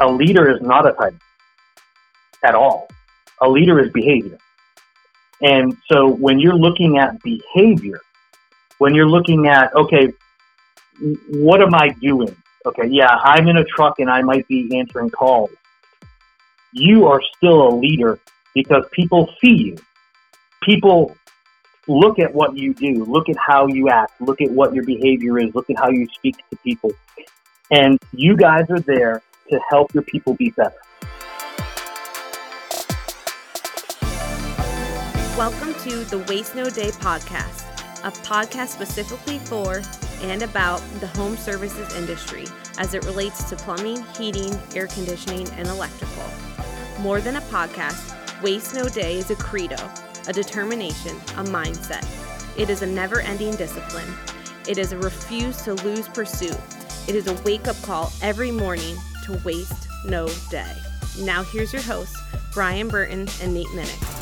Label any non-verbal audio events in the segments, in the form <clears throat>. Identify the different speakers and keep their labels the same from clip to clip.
Speaker 1: A leader is not a title at all. A leader is behavior. And so when you're looking at behavior, when you're looking at, okay, what am I doing? Okay, yeah, I'm in a truck and I might be answering calls. You are still a leader because people see you. People look at what you do, look at how you act, look at what your behavior is, look at how you speak to people. And you guys are there to help your people be better.
Speaker 2: Welcome to the Waste No Day podcast, a podcast specifically for and about the home services industry as it relates to plumbing, heating, air conditioning, and electrical. More than a podcast, Waste No Day is a credo, a determination, a mindset. It is a never ending discipline. It is a refuse to lose pursuit. It is a wake up call every morning to waste no day. Now, here's your hosts, Brian Burton and Nate Minnick.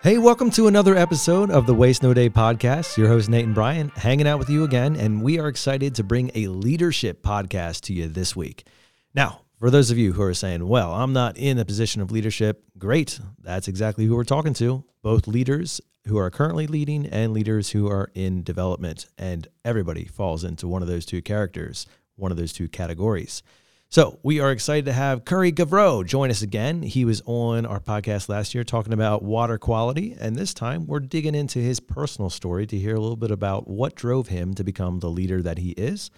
Speaker 3: Hey, welcome to another episode of the Waste No Day podcast. Your host, Nate and Brian, hanging out with you again, and we are excited to bring a leadership podcast to you this week. Now, for those of you who are saying, well, I'm not in a position of leadership, great. That's exactly who we're talking to both leaders who are currently leading and leaders who are in development. And everybody falls into one of those two characters, one of those two categories. So we are excited to have Curry Gavreau join us again. He was on our podcast last year talking about water quality, and this time we're digging into his personal story to hear a little bit about what drove him to become the leader that he is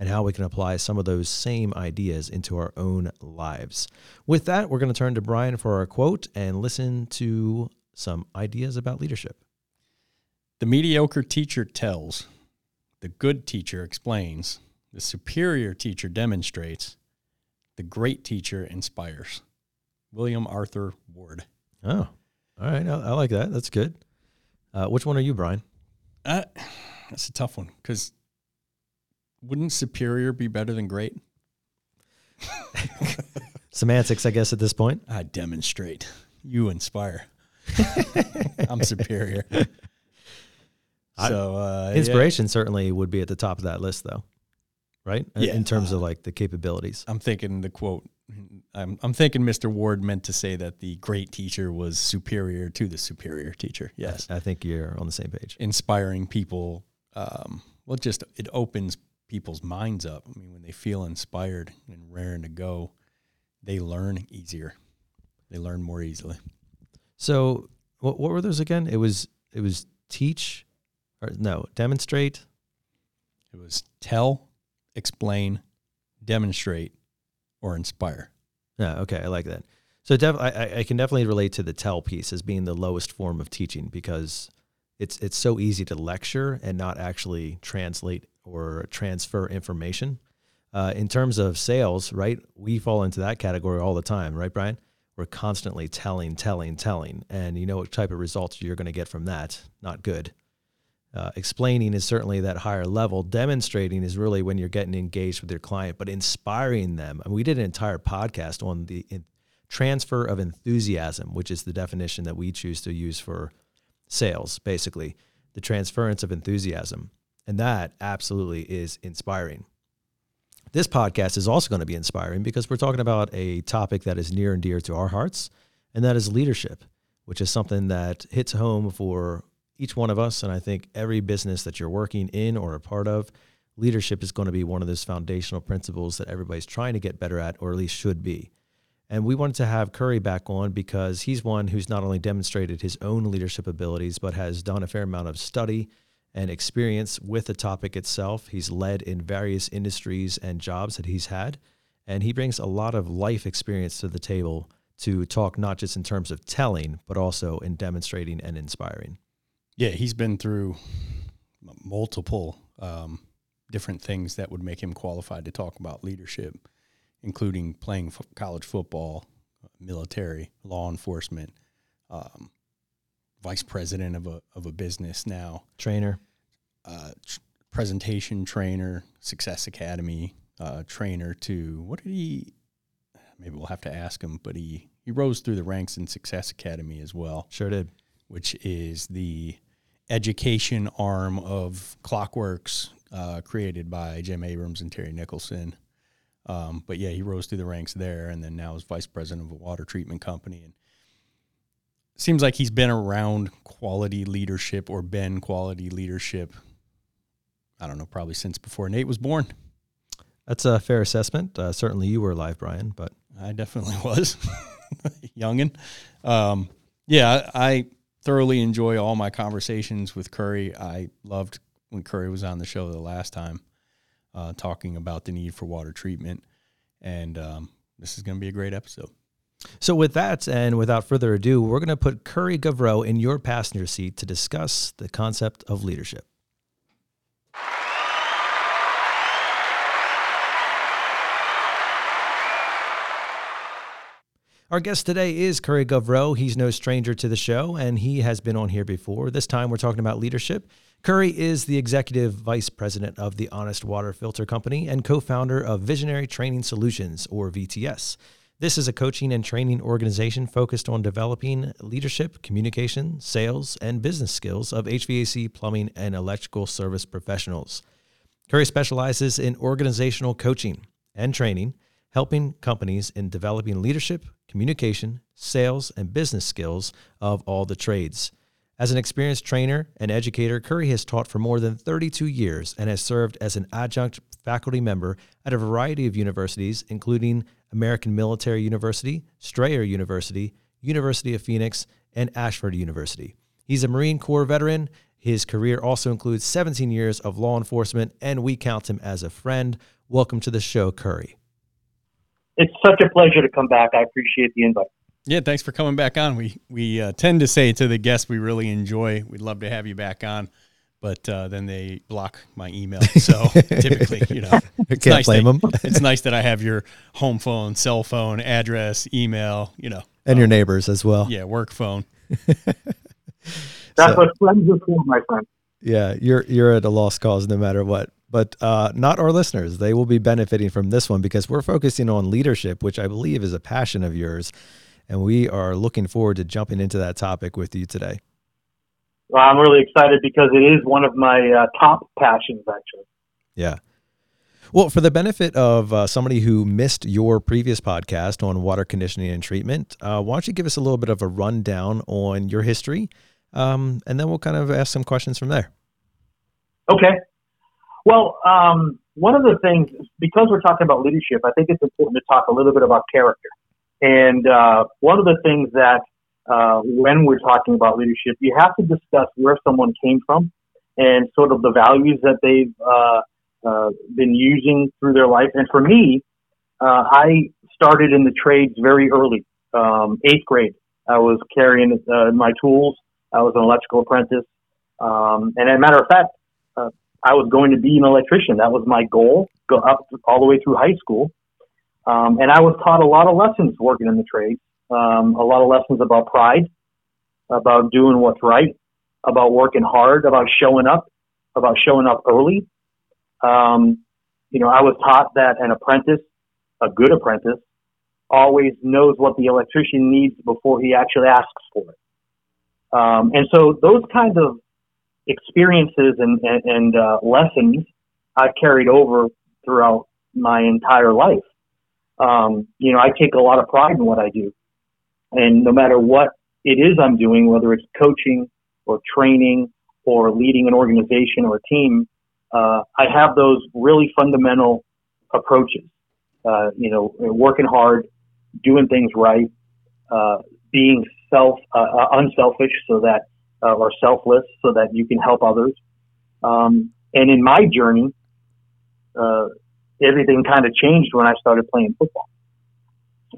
Speaker 3: and how we can apply some of those same ideas into our own lives. With that, we're going to turn to Brian for our quote and listen to some ideas about leadership.
Speaker 4: The mediocre teacher tells, the good teacher explains, the superior teacher demonstrates, the great teacher inspires. William Arthur Ward.
Speaker 3: Oh, all right. I, I like that. That's good. Uh, which one are you, Brian?
Speaker 4: Uh, that's a tough one because wouldn't superior be better than great? <laughs>
Speaker 3: Semantics, I guess, at this point.
Speaker 4: I demonstrate. You inspire. <laughs> I'm superior.
Speaker 3: so uh, inspiration yeah. certainly would be at the top of that list, though right? Yeah. In terms of like the capabilities.
Speaker 4: I'm thinking the quote. I'm I'm thinking Mr. Ward meant to say that the great teacher was superior to the superior teacher. Yes,
Speaker 3: I, I think you're on the same page.
Speaker 4: Inspiring people. Um, well, just it opens people's minds up. I mean, when they feel inspired and raring to go, they learn easier. They learn more easily.
Speaker 3: So, what what were those again? It was it was teach, or no, demonstrate.
Speaker 4: It was tell, explain, demonstrate, or inspire.
Speaker 3: Yeah, okay, I like that. So def- I, I can definitely relate to the tell piece as being the lowest form of teaching because it's it's so easy to lecture and not actually translate or transfer information. Uh, in terms of sales, right, we fall into that category all the time, right, Brian? We're constantly telling, telling, telling, and you know what type of results you're going to get from that? Not good. Uh, explaining is certainly that higher level. Demonstrating is really when you're getting engaged with your client, but inspiring them. I mean, we did an entire podcast on the transfer of enthusiasm, which is the definition that we choose to use for sales, basically, the transference of enthusiasm. And that absolutely is inspiring. This podcast is also going to be inspiring because we're talking about a topic that is near and dear to our hearts, and that is leadership, which is something that hits home for each one of us, and I think every business that you're working in or a part of, leadership is going to be one of those foundational principles that everybody's trying to get better at, or at least should be. And we wanted to have Curry back on because he's one who's not only demonstrated his own leadership abilities, but has done a fair amount of study and experience with the topic itself. He's led in various industries and jobs that he's had. And he brings a lot of life experience to the table to talk not just in terms of telling, but also in demonstrating and inspiring.
Speaker 4: Yeah, he's been through multiple um, different things that would make him qualified to talk about leadership, including playing f- college football, military, law enforcement, um, vice president of a of a business now,
Speaker 3: trainer,
Speaker 4: uh, tr- presentation trainer, Success Academy uh, trainer. To what did he? Maybe we'll have to ask him, but he he rose through the ranks in Success Academy as well.
Speaker 3: Sure did
Speaker 4: which is the education arm of Clockworks, uh, created by Jim Abrams and Terry Nicholson. Um, but yeah, he rose through the ranks there, and then now is vice president of a water treatment company. And seems like he's been around quality leadership or been quality leadership. I don't know, probably since before Nate was born.
Speaker 3: That's a fair assessment. Uh, certainly, you were alive, Brian, but
Speaker 4: I definitely <laughs> was youngin. Um, yeah, I thoroughly enjoy all my conversations with Curry. I loved when Curry was on the show the last time, uh, talking about the need for water treatment, and um, this is going to be a great episode.
Speaker 3: So, with that, and without further ado, we're going to put Curry Gavreau in your passenger seat to discuss the concept of leadership. Our guest today is Curry Gavreau. He's no stranger to the show, and he has been on here before. This time, we're talking about leadership. Curry is the executive vice president of the Honest Water Filter Company and co founder of Visionary Training Solutions, or VTS. This is a coaching and training organization focused on developing leadership, communication, sales, and business skills of HVAC, plumbing, and electrical service professionals. Curry specializes in organizational coaching and training, helping companies in developing leadership, communication, sales, and business skills of all the trades. As an experienced trainer and educator, Curry has taught for more than 32 years and has served as an adjunct faculty member at a variety of universities, including American Military University, Strayer University, University of Phoenix, and Ashford University. He's a Marine Corps veteran. His career also includes 17 years of law enforcement, and we count him as a friend. Welcome to the show, Curry
Speaker 1: it's such a pleasure to come back. I appreciate the invite.
Speaker 4: Yeah, thanks for coming back on. We we uh, tend to say to the guests we really enjoy. We'd love to have you back on, but uh, then they block my email. So <laughs> typically, you know, <laughs>
Speaker 3: it's can't nice blame
Speaker 4: that,
Speaker 3: them. <laughs>
Speaker 4: it's nice that I have your home phone, cell phone, address, email. You know,
Speaker 3: and um, your neighbors as well.
Speaker 4: Yeah, work phone.
Speaker 1: That's so, what friends are for, my friend.
Speaker 3: Yeah, you're you're at a lost cause no matter what but uh, not our listeners. They will be benefiting from this one because we're focusing on leadership, which I believe is a passion of yours. And we are looking forward to jumping into that topic with you today.
Speaker 1: Well, I'm really excited because it is one of my uh, top passions, actually.
Speaker 3: Yeah. Well, for the benefit of uh, somebody who missed your previous podcast on water conditioning and treatment, uh, why don't you give us a little bit of a rundown on your history? Um, and then we'll kind of ask some questions from there.
Speaker 1: Okay. Well, um, one of the things, because we're talking about leadership, I think it's important to talk a little bit about character. And uh, one of the things that uh, when we're talking about leadership, you have to discuss where someone came from and sort of the values that they've uh, uh been using through their life. And for me, uh, I started in the trades very early, um, eighth grade. I was carrying uh, my tools. I was an electrical apprentice. Um, and as a matter of fact, I was going to be an electrician. That was my goal, go up all the way through high school. Um, and I was taught a lot of lessons working in the trade, um, a lot of lessons about pride, about doing what's right, about working hard, about showing up, about showing up early. Um, you know, I was taught that an apprentice, a good apprentice, always knows what the electrician needs before he actually asks for it. Um, and so those kinds of experiences and, and, and uh, lessons I've carried over throughout my entire life. Um, you know, I take a lot of pride in what I do. And no matter what it is I'm doing, whether it's coaching or training or leading an organization or a team, uh, I have those really fundamental approaches. Uh, you know, working hard, doing things right, uh, being self uh, uh, unselfish, so that uh, or selfless so that you can help others. Um, and in my journey, uh, everything kind of changed when I started playing football.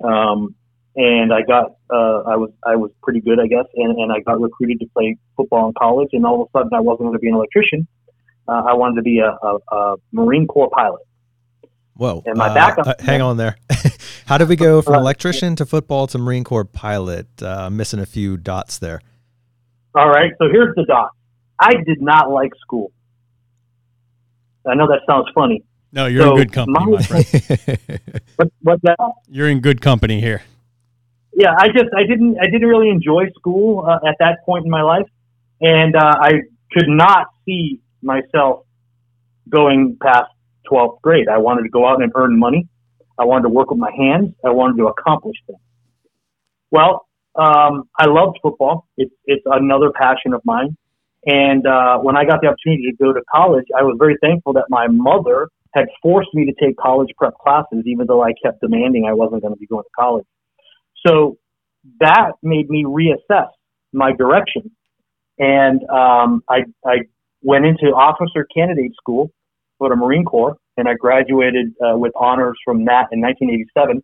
Speaker 1: Um, and I got, uh, I was, I was pretty good, I guess, and, and I got recruited to play football in college. And all of a sudden, I wasn't going to be an electrician. Uh, I wanted to be a, a, a Marine Corps pilot.
Speaker 3: Whoa! And my backup. Uh, hang on there. <laughs> How did we go <laughs> from electrician to football to Marine Corps pilot? Uh, missing a few dots there.
Speaker 1: All right. So here's the dot. I did not like school. I know that sounds funny.
Speaker 4: No, you're so in good company, my, my friend. <laughs>
Speaker 1: what, what's that?
Speaker 4: You're in good company here.
Speaker 1: Yeah, I just I didn't I didn't really enjoy school uh, at that point in my life, and uh, I could not see myself going past 12th grade. I wanted to go out and earn money. I wanted to work with my hands. I wanted to accomplish things. Well, um, I loved football. It's, it's another passion of mine. And uh, when I got the opportunity to go to college, I was very thankful that my mother had forced me to take college prep classes, even though I kept demanding I wasn't going to be going to college. So that made me reassess my direction. And um, I, I went into officer candidate school for the Marine Corps, and I graduated uh, with honors from that in 1987.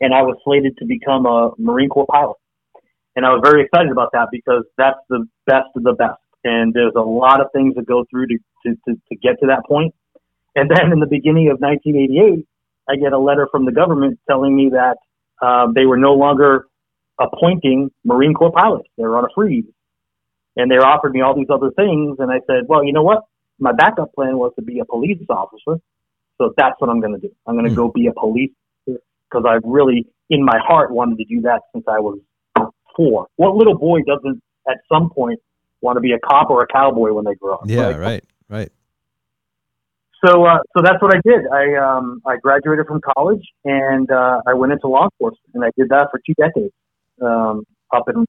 Speaker 1: And I was slated to become a Marine Corps pilot. And I was very excited about that because that's the best of the best. And there's a lot of things that go through to, to, to, to get to that point. And then in the beginning of 1988, I get a letter from the government telling me that uh, they were no longer appointing Marine Corps pilots. They were on a freeze. And they offered me all these other things. And I said, well, you know what? My backup plan was to be a police officer. So that's what I'm going to do. I'm going to mm. go be a police because I really, in my heart, wanted to do that since I was four. What little boy doesn't at some point want to be a cop or a cowboy when they grow up?
Speaker 3: Yeah, right, right. right.
Speaker 1: So, uh, so that's what I did. I um, I graduated from college and uh, I went into law enforcement, and I did that for two decades, um, up in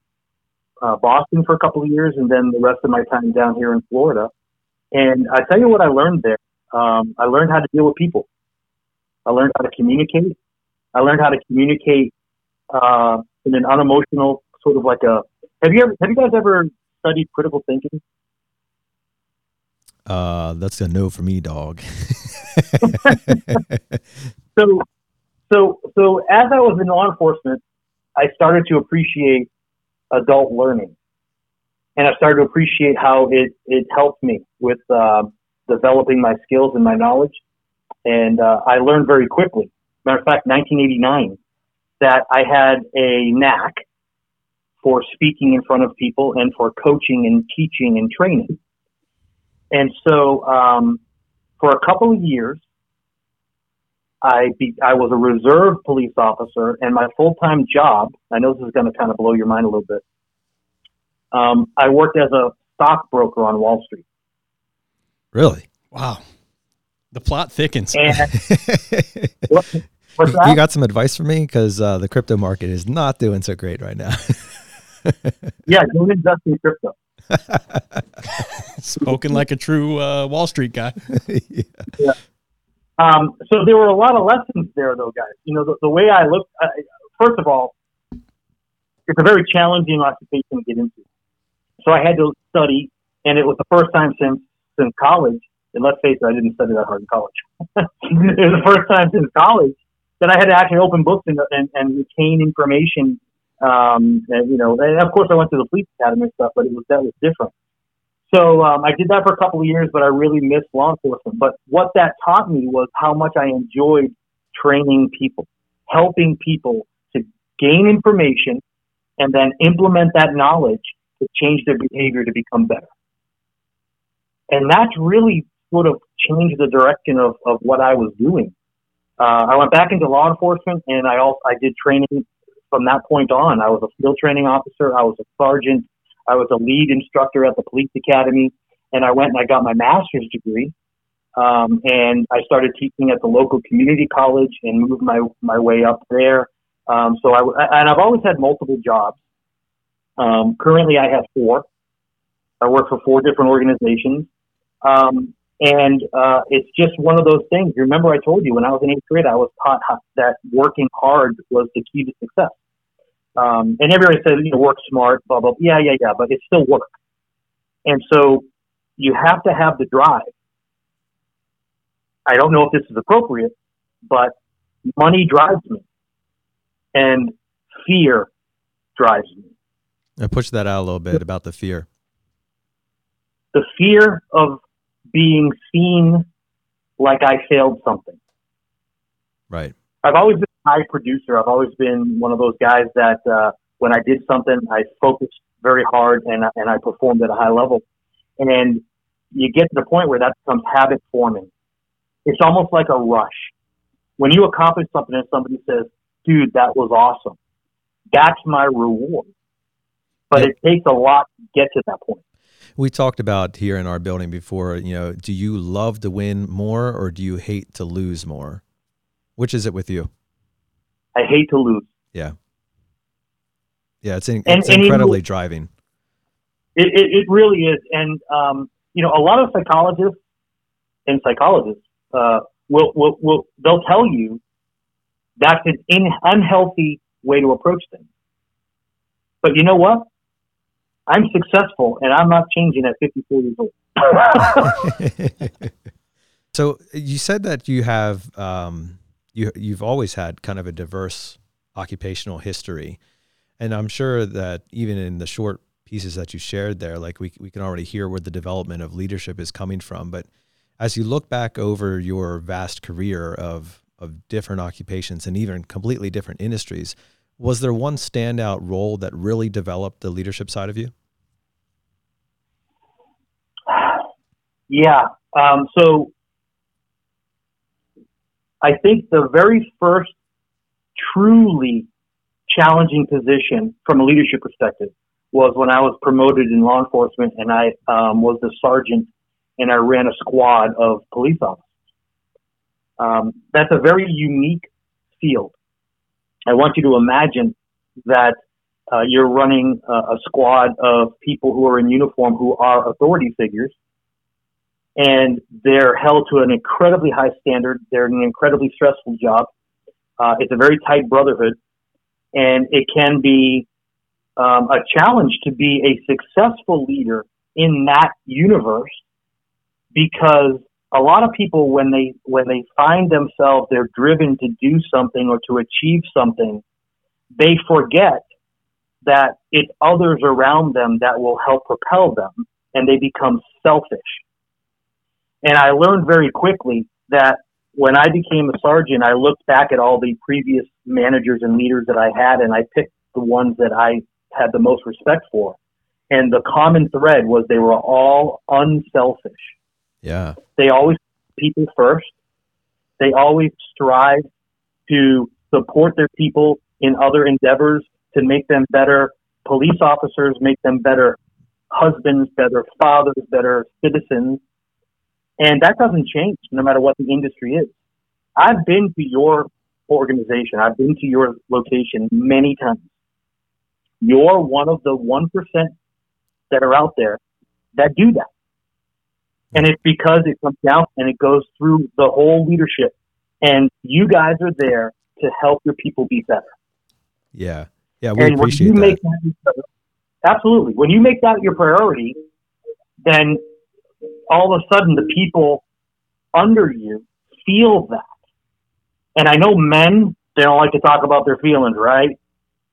Speaker 1: uh, Boston for a couple of years, and then the rest of my time down here in Florida. And I tell you what I learned there. Um, I learned how to deal with people. I learned how to communicate. I learned how to communicate uh, in an unemotional sort of like a. Have you ever? Have you guys ever studied critical thinking?
Speaker 3: Uh, that's a no for me, dog. <laughs>
Speaker 1: so, so, so as I was in law enforcement, I started to appreciate adult learning, and I started to appreciate how it it helped me with uh, developing my skills and my knowledge, and uh, I learned very quickly. Matter of fact, 1989, that I had a knack for speaking in front of people and for coaching and teaching and training. And so, um, for a couple of years, I be, I was a reserve police officer, and my full time job. I know this is going to kind of blow your mind a little bit. Um, I worked as a stockbroker on Wall Street.
Speaker 3: Really?
Speaker 4: Wow. The plot thickens.
Speaker 1: And, <laughs>
Speaker 3: what, you got some advice for me because uh, the crypto market is not doing so great right now. <laughs>
Speaker 1: yeah, don't invest in crypto. <laughs>
Speaker 4: Spoken like a true uh, Wall Street guy. <laughs>
Speaker 1: yeah. yeah. Um, so there were a lot of lessons there, though, guys. You know, the, the way I look. Uh, first of all, it's a very challenging occupation to get into. So I had to study, and it was the first time since since college. And let's face it, I didn't study that hard in college. <laughs> it was the first time since college that I had to actually open books and, and, and retain information um, and, you know, and of course I went to the police academy and stuff, but it was that was different. So um, I did that for a couple of years, but I really missed law enforcement. But what that taught me was how much I enjoyed training people, helping people to gain information and then implement that knowledge to change their behavior to become better. And that's really sort of changed the direction of, of what I was doing. Uh, I went back into law enforcement and I also I did training from that point on. I was a field training officer. I was a sergeant. I was a lead instructor at the police academy. And I went and I got my master's degree. Um, and I started teaching at the local community college and moved my, my way up there. Um, so I, and I've always had multiple jobs. Um, currently I have four. I work for four different organizations. Um, and uh, it's just one of those things. Remember, I told you when I was in eighth grade, I was taught that working hard was the key to success. Um, and everybody says, you know, work smart, blah, blah. Yeah, yeah, yeah, but it's still work. And so you have to have the drive. I don't know if this is appropriate, but money drives me and fear drives me.
Speaker 3: I push that out a little bit about the fear.
Speaker 1: The fear of being seen like I failed something.
Speaker 3: Right.
Speaker 1: I've always been high producer. I've always been one of those guys that uh, when I did something, I focused very hard and and I performed at a high level. And you get to the point where that becomes habit forming. It's almost like a rush. When you accomplish something and somebody says, "Dude, that was awesome," that's my reward. But yep. it takes a lot to get to that point.
Speaker 3: We talked about here in our building before, you know, do you love to win more or do you hate to lose more? Which is it with you?
Speaker 1: I hate to lose.
Speaker 3: Yeah. Yeah, it's, in, it's and, incredibly and driving.
Speaker 1: It, it, it, really is. And, um, you know, a lot of psychologists and psychologists uh, will, will, will, they'll tell you that's an in, unhealthy way to approach things. But you know what? I'm successful and I'm not changing at 54 years old. <laughs> <laughs>
Speaker 3: so you said that you have um, you you've always had kind of a diverse occupational history, and I'm sure that even in the short pieces that you shared there, like we we can already hear where the development of leadership is coming from. But as you look back over your vast career of of different occupations and even completely different industries, was there one standout role that really developed the leadership side of you?
Speaker 1: Yeah. Um, so I think the very first truly challenging position from a leadership perspective was when I was promoted in law enforcement and I um, was the sergeant and I ran a squad of police officers. Um, that's a very unique field. I want you to imagine that uh, you're running a, a squad of people who are in uniform who are authority figures and they're held to an incredibly high standard. They're an incredibly stressful job. Uh, it's a very tight brotherhood, and it can be um, a challenge to be a successful leader in that universe because a lot of people when they when they find themselves they're driven to do something or to achieve something they forget that it's others around them that will help propel them and they become selfish and I learned very quickly that when I became a sergeant, I looked back at all the previous managers and leaders that I had, and I picked the ones that I had the most respect for. And the common thread was they were all unselfish.
Speaker 3: Yeah.
Speaker 1: They always people first. They always strive to support their people in other endeavors to make them better police officers, make them better husbands, better fathers, better citizens. And that doesn't change no matter what the industry is. I've been to your organization. I've been to your location many times. You're one of the 1% that are out there that do that. And it's because it comes down and it goes through the whole leadership. And you guys are there to help your people be better.
Speaker 3: Yeah. Yeah. We and appreciate when you that. Make that.
Speaker 1: Absolutely. When you make that your priority, then all of a sudden the people under you feel that. And I know men, they don't like to talk about their feelings, right?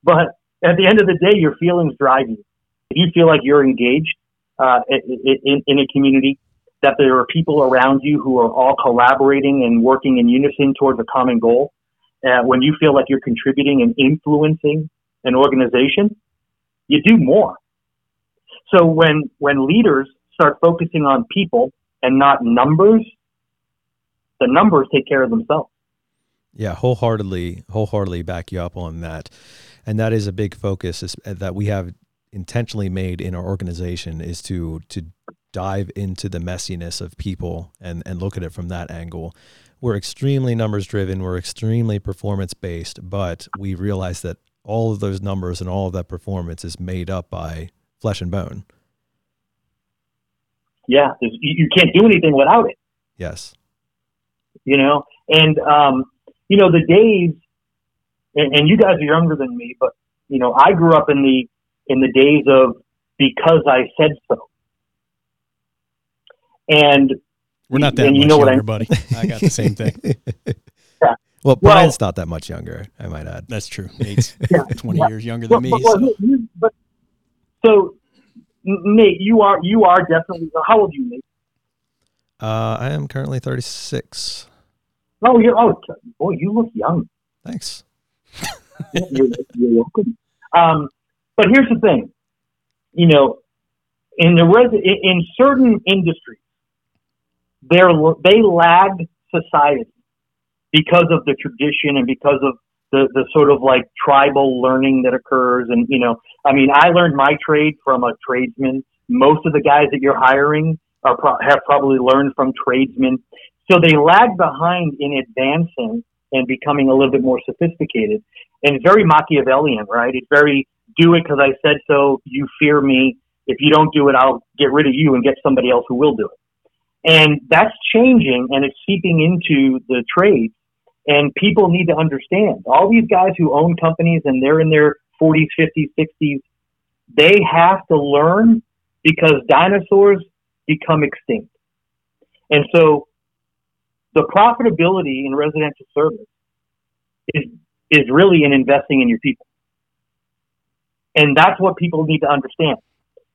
Speaker 1: But at the end of the day, your feelings drive you. If you feel like you're engaged uh, in, in a community, that there are people around you who are all collaborating and working in unison towards a common goal, uh, when you feel like you're contributing and influencing an organization, you do more. So when when leaders start focusing on people and not numbers, the numbers take care of themselves.
Speaker 3: Yeah, wholeheartedly, wholeheartedly back you up on that, and that is a big focus is, uh, that we have intentionally made in our organization is to to dive into the messiness of people and and look at it from that angle. We're extremely numbers driven. We're extremely performance based, but we realize that all of those numbers and all of that performance is made up by flesh and bone
Speaker 1: yeah, you, you can't do anything without it.
Speaker 3: Yes.
Speaker 1: You know, and um, you know the days, and, and you guys are younger than me, but you know I grew up in the in the days of because I said so. And
Speaker 4: we're not that and much you know younger, what buddy. <laughs> I got the same thing. <laughs>
Speaker 3: yeah. Well, Brian's well, not that much younger. I might add.
Speaker 4: That's true. <laughs> Nate's yeah, twenty yeah. years younger than well, me.
Speaker 1: so. but so Nate, you are you are definitely. How old are you, Nate?
Speaker 3: Uh, I am currently thirty six.
Speaker 1: Oh, you're oh boy, you look young.
Speaker 3: Thanks. <laughs>
Speaker 1: you're, you're, welcome. Um, but here's the thing, you know, in the res- in certain industries, they're they lag society because of the tradition and because of the, the sort of like tribal learning that occurs. And, you know, I mean, I learned my trade from a tradesman, Most of the guys that you're hiring are pro- have probably learned from tradesmen. So they lag behind in advancing and becoming a little bit more sophisticated. And it's very Machiavellian, right? It's very do it because I said so. You fear me. If you don't do it, I'll get rid of you and get somebody else who will do it. And that's changing and it's seeping into the trades. And people need to understand all these guys who own companies and they're in their 40s, 50s, 60s, they have to learn because dinosaurs become extinct. And so the profitability in residential service is, is really in investing in your people. And that's what people need to understand.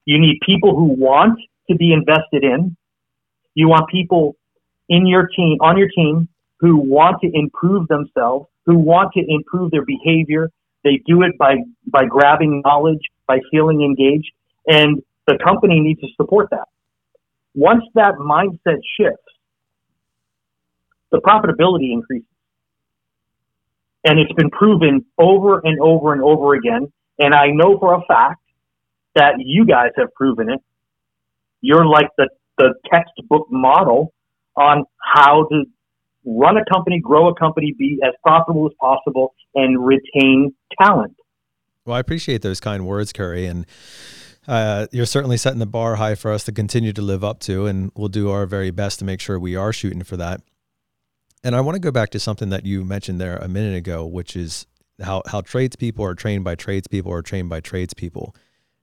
Speaker 1: You need people who want to be invested in. You want people in your team, on your team, who want to improve themselves, who want to improve their behavior. They do it by, by grabbing knowledge, by feeling engaged. And the company needs to support that. Once that mindset shifts, the profitability increases. And it's been proven over and over and over again. And I know for a fact that you guys have proven it. You're like the, the textbook model on how to run a company, grow a company, be as profitable as possible, and retain talent.
Speaker 3: Well, I appreciate those kind words, Curry. And uh, you're certainly setting the bar high for us to continue to live up to, and we'll do our very best to make sure we are shooting for that. And I want to go back to something that you mentioned there a minute ago, which is how how tradespeople are trained by tradespeople or trained by tradespeople.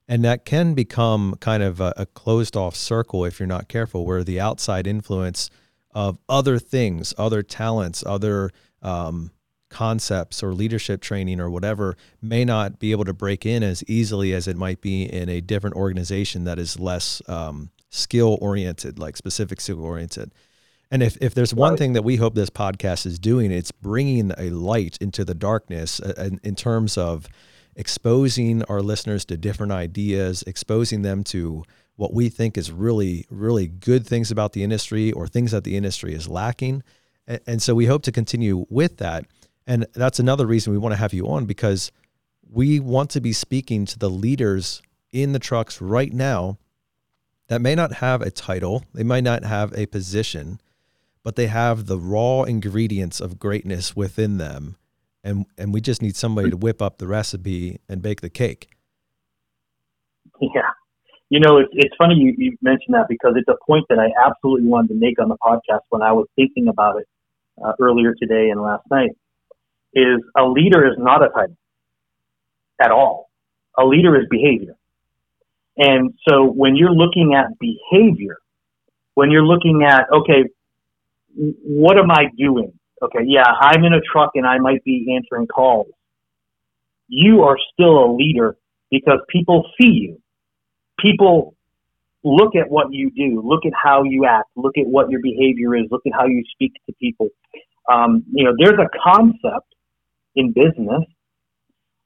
Speaker 3: And that can become kind of a, a closed off circle if you're not careful, where the outside influence of other things, other talents, other um, concepts or leadership training or whatever may not be able to break in as easily as it might be in a different organization that is less um, skill oriented, like specific skill oriented. And if, if there's one right. thing that we hope this podcast is doing, it's bringing a light into the darkness uh, in, in terms of exposing our listeners to different ideas, exposing them to what we think is really, really good things about the industry or things that the industry is lacking. And, so we hope to continue with that. And that's another reason we want to have you on because we want to be speaking to the leaders in the trucks right now that may not have a title, they might not have a position, but they have the raw ingredients of greatness within them. And, and we just need somebody to whip up the recipe and bake the cake.
Speaker 1: Yeah. You know, it's, it's funny you, you mentioned that because it's a point that I absolutely wanted to make on the podcast when I was thinking about it uh, earlier today and last night. Is a leader is not a title at all. A leader is behavior. And so when you're looking at behavior, when you're looking at, okay, what am I doing? Okay, yeah, I'm in a truck and I might be answering calls. You are still a leader because people see you. People look at what you do, look at how you act, look at what your behavior is, look at how you speak to people. Um, you know, there's a concept in business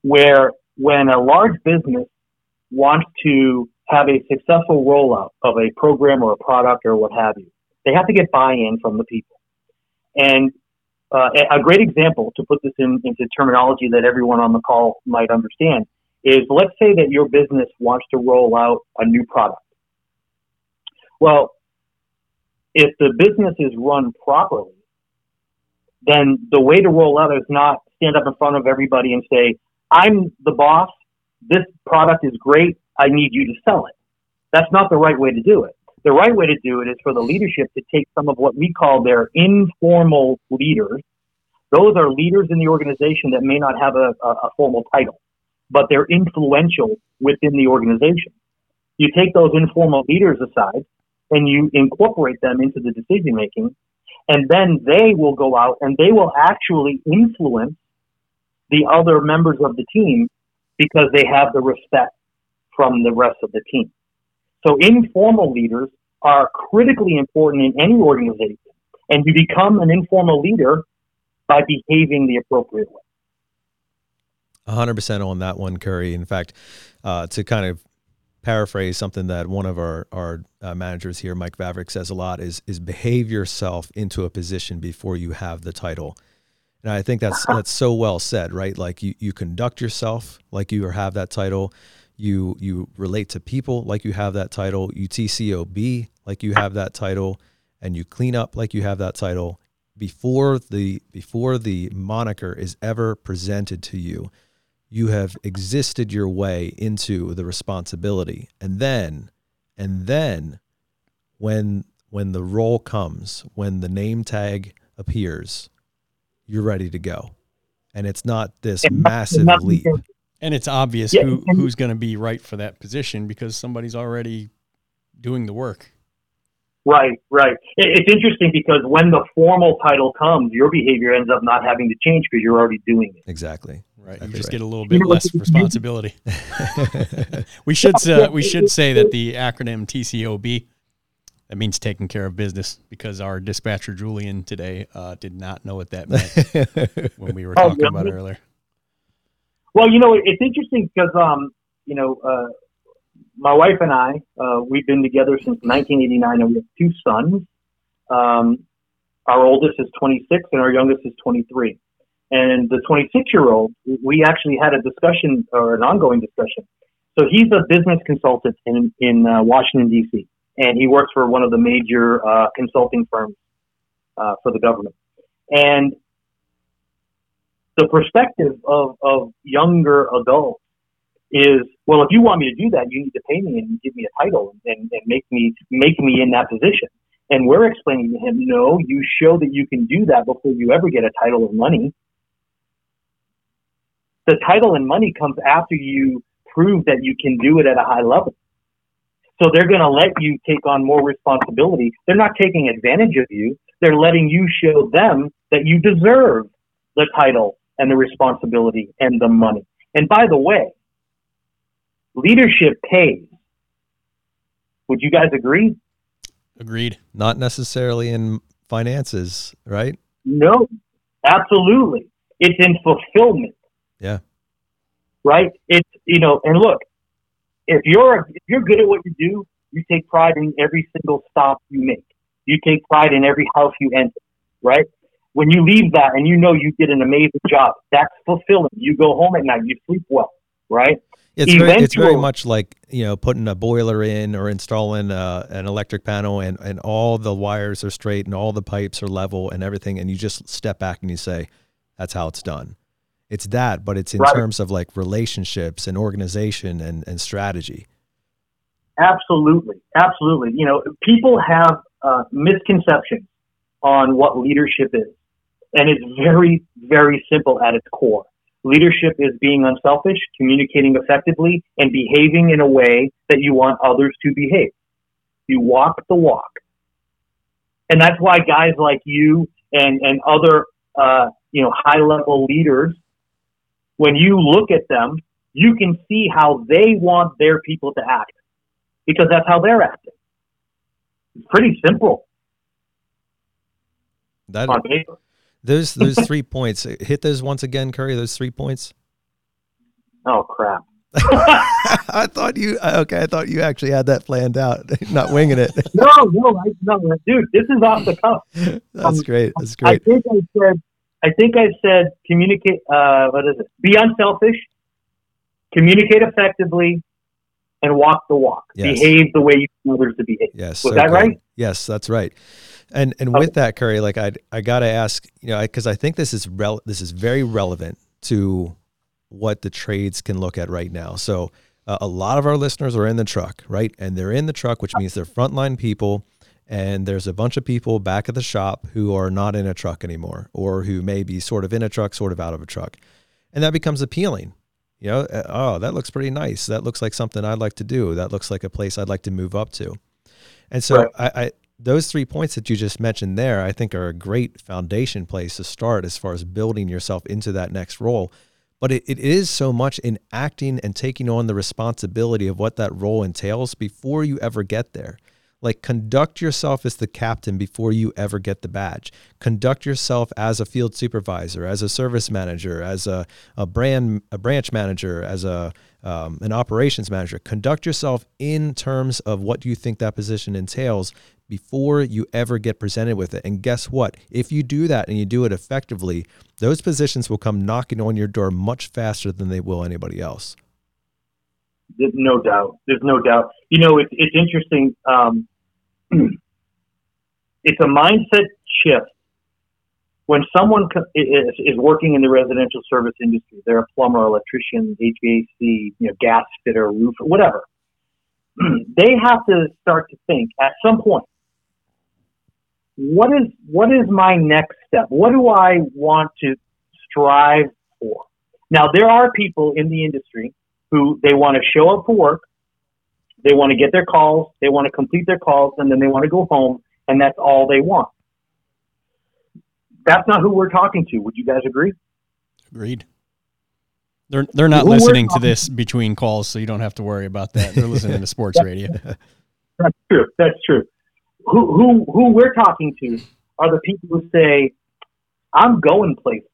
Speaker 1: where when a large business wants to have a successful rollout of a program or a product or what have you, they have to get buy-in from the people. And uh, a great example to put this in, into terminology that everyone on the call might understand is let's say that your business wants to roll out a new product. Well, if the business is run properly, then the way to roll out is not stand up in front of everybody and say, I'm the boss. This product is great. I need you to sell it. That's not the right way to do it. The right way to do it is for the leadership to take some of what we call their informal leaders. Those are leaders in the organization that may not have a, a, a formal title, but they're influential within the organization. You take those informal leaders aside and you incorporate them into the decision making, and then they will go out and they will actually influence the other members of the team because they have the respect from the rest of the team. So informal leaders are critically important in any organization. And you become an informal leader by behaving the appropriate way.
Speaker 3: 100% on that one, Curry. In fact, uh, to kind of paraphrase something that one of our, our uh, managers here, Mike Vavrick, says a lot is, is behave yourself into a position before you have the title. And I think that's, that's so well said, right? Like you, you conduct yourself like you have that title You you relate to people like you have that title. You TCOB like you have that title, and you clean up like you have that title. Before the before the moniker is ever presented to you, you have existed your way into the responsibility, and then and then when when the role comes, when the name tag appears, you're ready to go. And it's not this
Speaker 1: And
Speaker 3: massive
Speaker 1: nothing
Speaker 3: leap.
Speaker 4: And it's obvious
Speaker 1: Yeah,
Speaker 4: who, who's going to be right for that position because somebody's already doing the work.
Speaker 1: Right, right. It's interesting because when the formal title comes, your behavior ends up not having to change because you're already doing it.
Speaker 3: Exactly.
Speaker 4: Right.
Speaker 3: That's
Speaker 4: you just
Speaker 3: right.
Speaker 4: get a little bit less responsibility. <laughs> We <laughs> should uh, we should say that the acronym TCOB that means taking care of business because our dispatcher Julian today uh, did not know what that meant <laughs> when we were
Speaker 1: Oh,
Speaker 4: talking about it earlier.
Speaker 1: Well, you know, it's interesting because, um, you know, uh, my wife and I, uh, we've been together since 1989 and we have two sons. Um, our oldest is 26 and our youngest is 23. And the 26 year old, we actually had a discussion or an ongoing discussion. So he's a business consultant in, in uh, Washington, D.C., and he works for one of the major uh, consulting firms uh, for the government. And the perspective of, of younger adults is, well, if you want me to do that, you need to pay me and give me a title and, and make me make me in that position. And we're explaining to him, no, you show that you can do that before you ever get a title of money. The title and money comes after you prove that you can do it at a high level. So they're going to let you take on more responsibility. They're not taking advantage of you. They're letting you show them that you deserve the title and the responsibility and the money. And by the way, leadership pays. Would you guys agree?
Speaker 4: Agreed.
Speaker 3: Not necessarily in finances, right?
Speaker 1: No, absolutely. It's in fulfillment.
Speaker 3: Yeah.
Speaker 1: Right? It's, you know, and look, if you're, if you're good at what you do, you take pride in every single stop you make. You take pride in every house you enter, right? When you leave that and you know you did an amazing job, that's fulfilling. You go home at night, you sleep well, right?
Speaker 3: It's very, it's very much like you know putting a boiler in or installing uh, an electric panel and, and all the wires are straight and all the pipes are level and everything and you just step back and you say that's how it's done. It's that, but it's in
Speaker 1: Right.
Speaker 3: terms of like relationships and organization and, and strategy.
Speaker 1: Absolutely, absolutely. You know, people have uh, misconceptions on what leadership is, and it's very, very simple at its core. Leadership is being unselfish, communicating effectively, and behaving in a way that you want others to behave. You walk the walk, and that's why guys like you and and other uh, you know high level leaders, when you look at them, you can see how they want their people to act because that's how they're acting. It's pretty simple
Speaker 3: That. Those <laughs> those three points hit those once again, Curry. Those three points.
Speaker 1: Oh crap! <laughs>
Speaker 3: I thought you okay. I thought you actually had that planned out, <laughs> not winging it.
Speaker 1: No, no, I, no, dude, this is off the cuff.
Speaker 3: That's
Speaker 1: Um,
Speaker 3: great. That's great.
Speaker 1: I think I said, I think I said, communicate. Uh, what is it? Be unselfish, communicate effectively, and walk the walk.
Speaker 3: Yes.
Speaker 1: Behave the way you want others to behave.
Speaker 3: Yes.
Speaker 1: Was
Speaker 3: so
Speaker 1: that
Speaker 3: good.
Speaker 1: right?
Speaker 3: Yes, that's right. And and
Speaker 1: Okay.
Speaker 3: with that, Curry, like I I gotta ask, you know, because I, think this is rel- this is very relevant to what the trades can look at right now. So uh, a lot of our listeners are in the truck, right? And they're in the truck, which means they're frontline people. And there's a bunch of people back at the shop who are not in a truck anymore, or who may be sort of in a truck, sort of out of a truck, and that becomes appealing. You know, uh, oh, that looks pretty nice. That looks like something I'd like to do. That looks like a place I'd like to move up to. And so
Speaker 1: Right.
Speaker 3: I, I those three points that you just mentioned there, I think are a great foundation place to start as far as building yourself into that next role. But it, it is so much in acting and taking on the responsibility of what that role entails before you ever get there. Like conduct yourself as the captain before you ever get the badge. Conduct yourself as a field supervisor, as a service manager, as a, a brand a branch manager, as a um, an operations manager. Conduct yourself in terms of what you think that position entails before you ever get presented with it. And guess what? If you do that and you do it effectively, those positions will come knocking on your door much faster than they will anybody else.
Speaker 1: There's no doubt. There's no doubt. You know, it's it's interesting. Um, <clears throat> it's a mindset shift when someone is, working in the residential service industry. They're a plumber, electrician, HVAC, you know, gas fitter, roofer, whatever. <clears throat> they have to start to think at some point. What is what is my next step? What do I want to strive for? Now there are people in the industry who they want to show up for work, they want to get their calls, they want to complete their calls, and then they want to go home, and that's all they want. That's not who we're talking to. Would you guys agree?
Speaker 4: Agreed. They're they're not who listening to this between calls, so you don't have to worry about that. They're listening to sports <laughs> radio.
Speaker 1: That's true. That's true. Who who who we're talking to are the people who say, "I'm going places.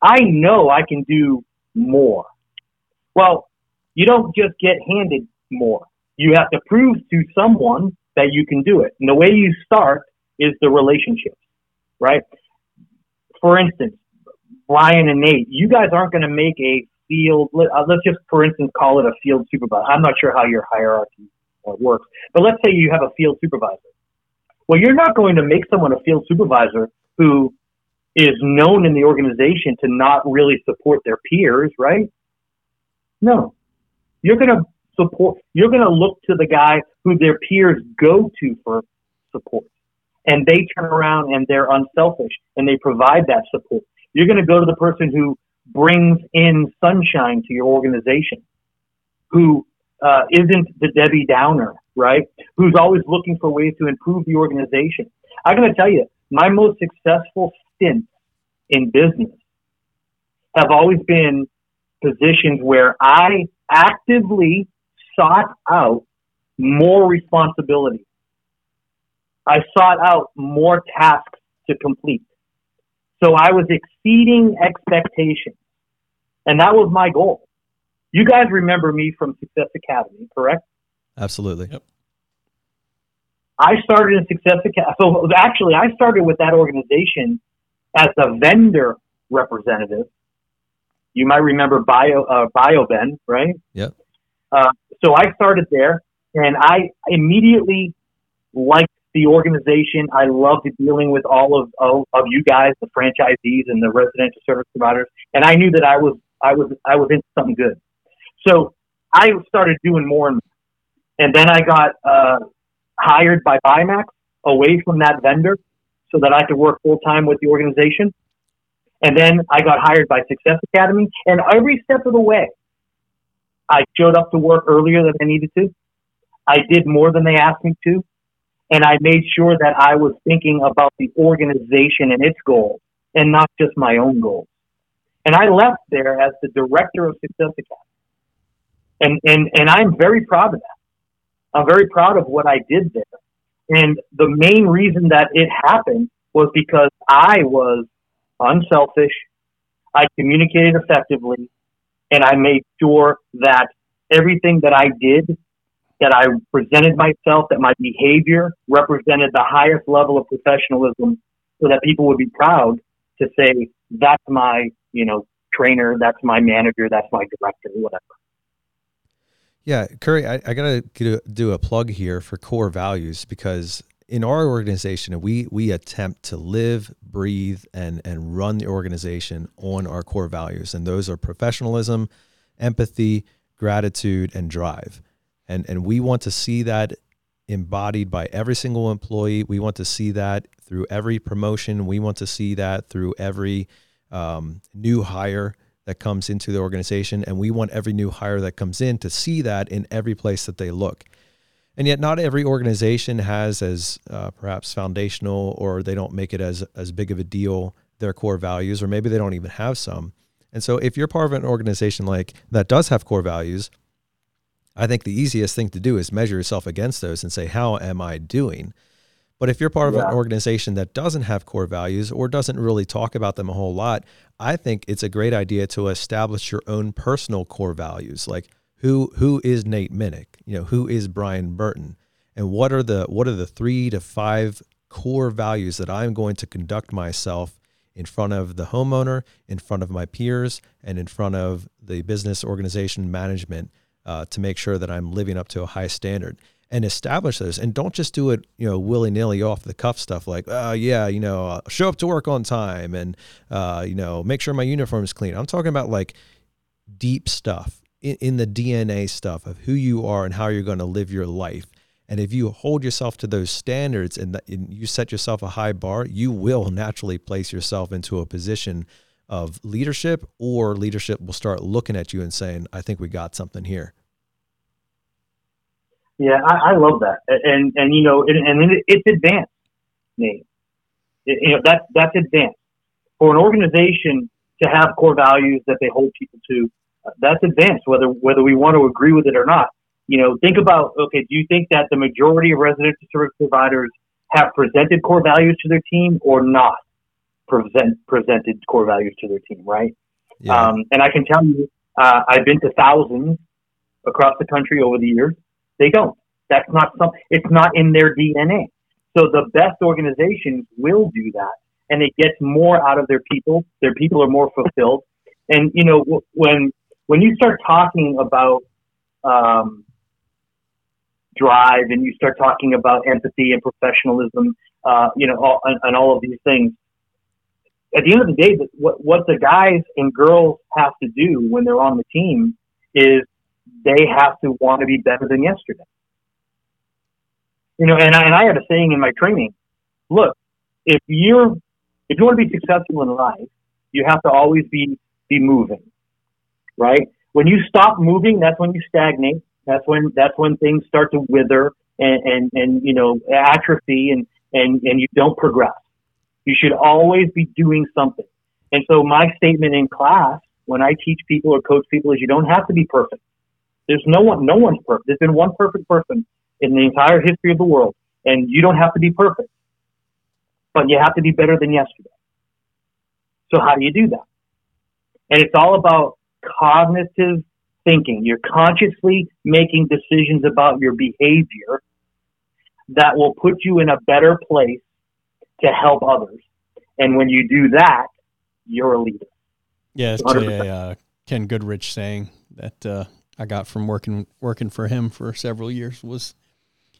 Speaker 1: I know I can do more." Well, you don't just get handed more. You have to prove to someone that you can do it. And the way you start is the relationships, right? For instance, Brian and Nate, you guys aren't going to make a field, uh, let's just, for instance, call it a field supervisor. I'm not sure how your hierarchy uh, works, but let's say you have a field supervisor. Well, you're not going to make someone a field supervisor who is known in the organization to not really support their peers, right? No. You're going to support, you're going to look to the guy who their peers go to for support. And they turn around and they're unselfish and they provide that support. You're going to go to the person who brings in sunshine to your organization, who uh, not the Debbie Downer, right? Who's always looking for ways to improve the organization. I'm going to tell you, my most successful stints in business have always been positions where I actively sought out more responsibility. I sought out more tasks to complete. So I was exceeding expectations. And that was my goal. You guys remember me from Success Academy, correct?
Speaker 3: Absolutely. Yep.
Speaker 1: I started in Success Academy. So actually, I started with that organization as a vendor representative you might remember Bio uh, BioVen, right?
Speaker 3: Yep.
Speaker 1: Uh, so I started there, and I immediately liked the organization. I loved dealing with all of, of, of you guys, the franchisees and the residential service providers, and I knew that I was I was I was into something good. So I started doing more, and, and then I got uh, hired by Bimax away from that vendor, so that I could work full time with the organization. And then I got hired by Success Academy. And every step of the way, I showed up to work earlier than I needed to. I did more than they asked me to. And I made sure that I was thinking about the organization and its goals and not just my own goals. And I left there as the director of Success Academy. And, and, and I'm very proud of that. I'm very proud of what I did there. And the main reason that it happened was because I was unselfish. I communicated effectively, and I made sure that everything that I did, that I presented myself, that my behavior represented the highest level of professionalism, so that people would be proud to say, "That's my, you know, trainer. That's my manager. That's my director. Whatever."
Speaker 3: Yeah, Curry, I, I got to do a plug here for core values because in our organization, we we attempt to live, breathe, and and run the organization on our core values, and those are professionalism, empathy, gratitude, and drive. And and we want to see that embodied by every single employee. We want to see that through every promotion. We want to see that through every um, new hire that comes into the organization, and we want every new hire that comes in to see that in every place that they look. And yet, not every organization has as uh, perhaps foundational, or they don't make it as as big of a deal their core values, or maybe they don't even have some. And so, if you're part of an organization like that does have core values, I think the easiest thing to do is measure yourself against those and say, "How am I doing?" But if you're part of yeah. an organization that doesn't have core values or doesn't really talk about them a whole lot, I think it's a great idea to establish your own personal core values. Like, who who is Nate Minnick? You know, who is Brian Burton? And what are the what are the three to five core values that I'm going to conduct myself in front of the homeowner, in front of my peers, and in front of the business organization management uh, to make sure that I'm living up to a high standard and establish those and don't just do it you know willy-nilly off the cuff stuff like oh yeah you know uh, show up to work on time and uh, you know make sure my uniform is clean i'm talking about like deep stuff in, in the dna stuff of who you are and how you're going to live your life and if you hold yourself to those standards and, and you set yourself a high bar you will naturally place yourself into a position of leadership or leadership will start looking at you and saying i think we got something here
Speaker 1: yeah, I, I love that, and and you know, and, and it's advanced, Nate. It, you know, that's that's advanced for an organization to have core values that they hold people to. That's advanced, whether whether we want to agree with it or not. You know, think about okay, do you think that the majority of residential service providers have presented core values to their team or not present presented core values to their team, right? Yeah. Um, and I can tell you, uh, I've been to thousands across the country over the years they don't. That's not some. It's not in their DNA. So the best organizations will do that, and it gets more out of their people. Their people are more fulfilled. And you know when when you start talking about um, drive and you start talking about empathy and professionalism, uh, you know, all, and, and, all of these things. At the end of the day, what, what the guys and girls have to do when they're on the team is they have to want to be better than yesterday. You know, and I, and I had a saying in my training, look, if you're, if you want to be successful in life, you have to always be, be moving, right? When you stop moving, that's when you stagnate. That's when, that's when things start to wither and, and, and you know, atrophy and, and, and you don't progress. You should always be doing something. And so my statement in class when I teach people or coach people is you don't have to be perfect. There's no one, no one's perfect. There's been one perfect person in the entire history of the world, and you don't have to be perfect, but you have to be better than yesterday. So how do you do that? And it's all about cognitive thinking. You're consciously making decisions about your behavior that will put you in a better place to help others. And when you do that, you're a leader.
Speaker 4: Yeah, it's a uh, Ken Goodrich saying that uh, I got from working working for him for several years was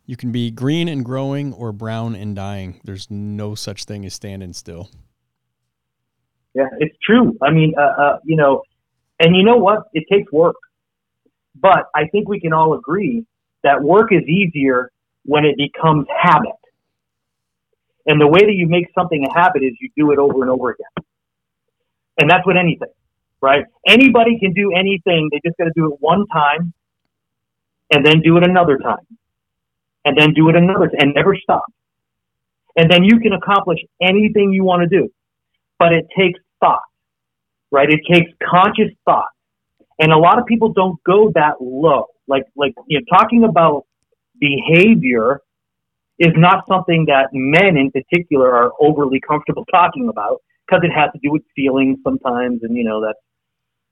Speaker 4: you can be green and growing or brown and dying. There's no such thing as standing still.
Speaker 1: Yeah, it's true. I mean, uh, uh, you know, and you know what? It takes work, but I think we can all agree that work is easier when it becomes habit. And the way that you make something a habit is you do it over and over again. And that's with anything right? Anybody can do anything. They just got to do it one time and then do it another time and then do it another time and never stop. And then you can accomplish anything you want to do. But it takes thought, right? It takes conscious thought. And a lot of people don't go that low. Like, like, you know, talking about behavior is not something that men in particular are overly comfortable <laughs> talking about because it has to do with feelings sometimes, and you know that's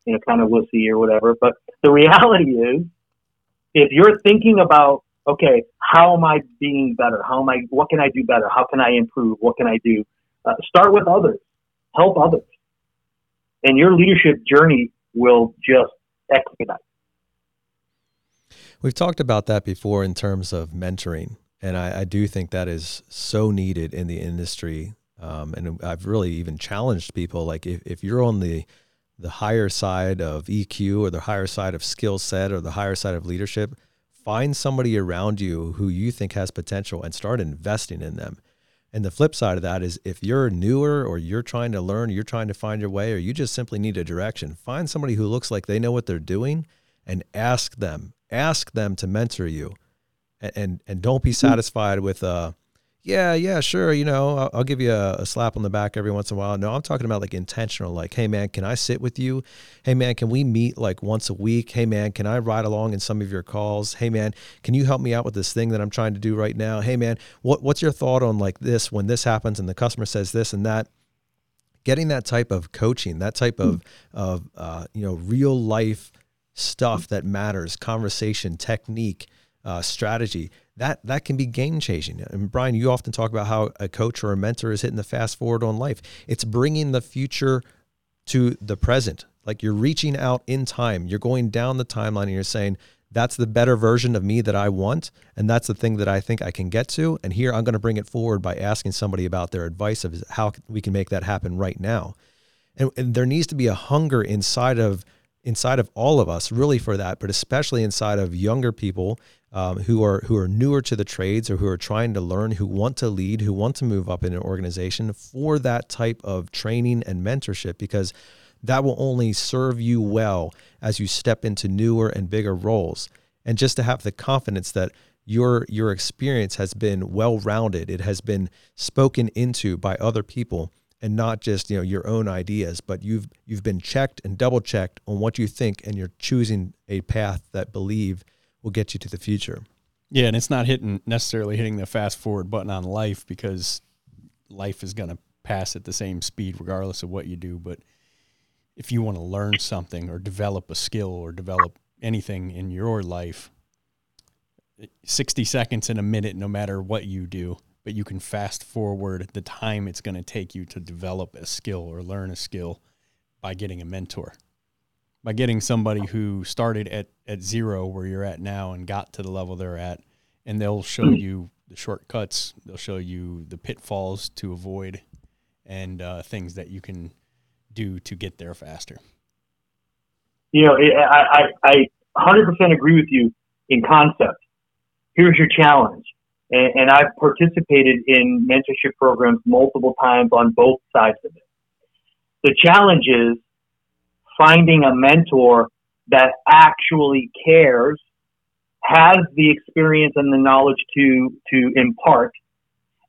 Speaker 1: you know kind of wussy or whatever. But the reality <laughs> is, if you're thinking about okay, how am I being better? How am I? What can I do better? How can I improve? What can I do? Uh, start with others. Help others, and your leadership journey will just expedite.
Speaker 3: We've talked about that before in terms of mentoring, and I, I do think that is so needed in the industry um, and I've really even challenged people like if, if you're on the the higher side of EQ or the higher side of skill set or the higher side of leadership, find somebody around you who you think has potential and start investing in them. And the flip side of that is if you're newer or you're trying to learn, you're trying to find your way, or you just simply need a direction, find somebody who looks like they know what they're doing and ask them, ask them to mentor you. And, and, and don't be mm-hmm. satisfied with, uh, yeah, yeah, sure. You know, I'll, I'll give you a, a, slap on the back every once in a while. No, I'm talking about like intentional. Like, hey man, can I sit with you? Hey man, can we meet like once a week? Hey man, can I ride along in some of your calls? Hey man, can you help me out with this thing that I'm trying to do right now? Hey man, what what's your thought on like this when this happens and the customer says this and that? Getting that type of coaching, that type of of uh, you know real life stuff that matters, conversation, technique uh, strategy, that that can be game changing. And Brian, you often talk about how a coach or a mentor is hitting the fast forward on life. It's bringing the future to the present. Like you're reaching out in time. You're going down the timeline and you're saying, that's the better version of me that I want. And that's the thing that I think I can get to. And here I'm going to bring it forward by asking somebody about their advice of how we can make that happen right now. And, and there needs to be a hunger inside of inside of all of us really for that, but especially inside of younger people um, who are who are newer to the trades or who are trying to learn, who want to lead, who want to move up in an organization for that type of training and mentorship because that will only serve you well as you step into newer and bigger roles. And just to have the confidence that your your experience has been well rounded, it has been spoken into by other people and not just you know your own ideas, but you've you've been checked and double checked on what you think, and you're choosing a path that believe will get you to the future.
Speaker 4: Yeah, and it's not hitting necessarily hitting the fast forward button on life because life is going to pass at the same speed regardless of what you do. But if you want to learn something or develop a skill or develop anything in your life, eh, 60 seconds in a minute, no matter what you do, but you can fast forward the time it's going to take you to develop a skill or learn a skill by getting a mentor by getting somebody who started at, at zero where you're at now and got to the level they're at and they'll show mm. you the shortcuts they'll show you the pitfalls to avoid and uh, things that you can do to get there faster.
Speaker 1: You know I, I, I 100% agree with you in concept. Here's your challenge. And, and i've participated in mentorship programs multiple times on both sides of it. The challenge is finding a mentor that actually cares, has the experience and the knowledge to to impart,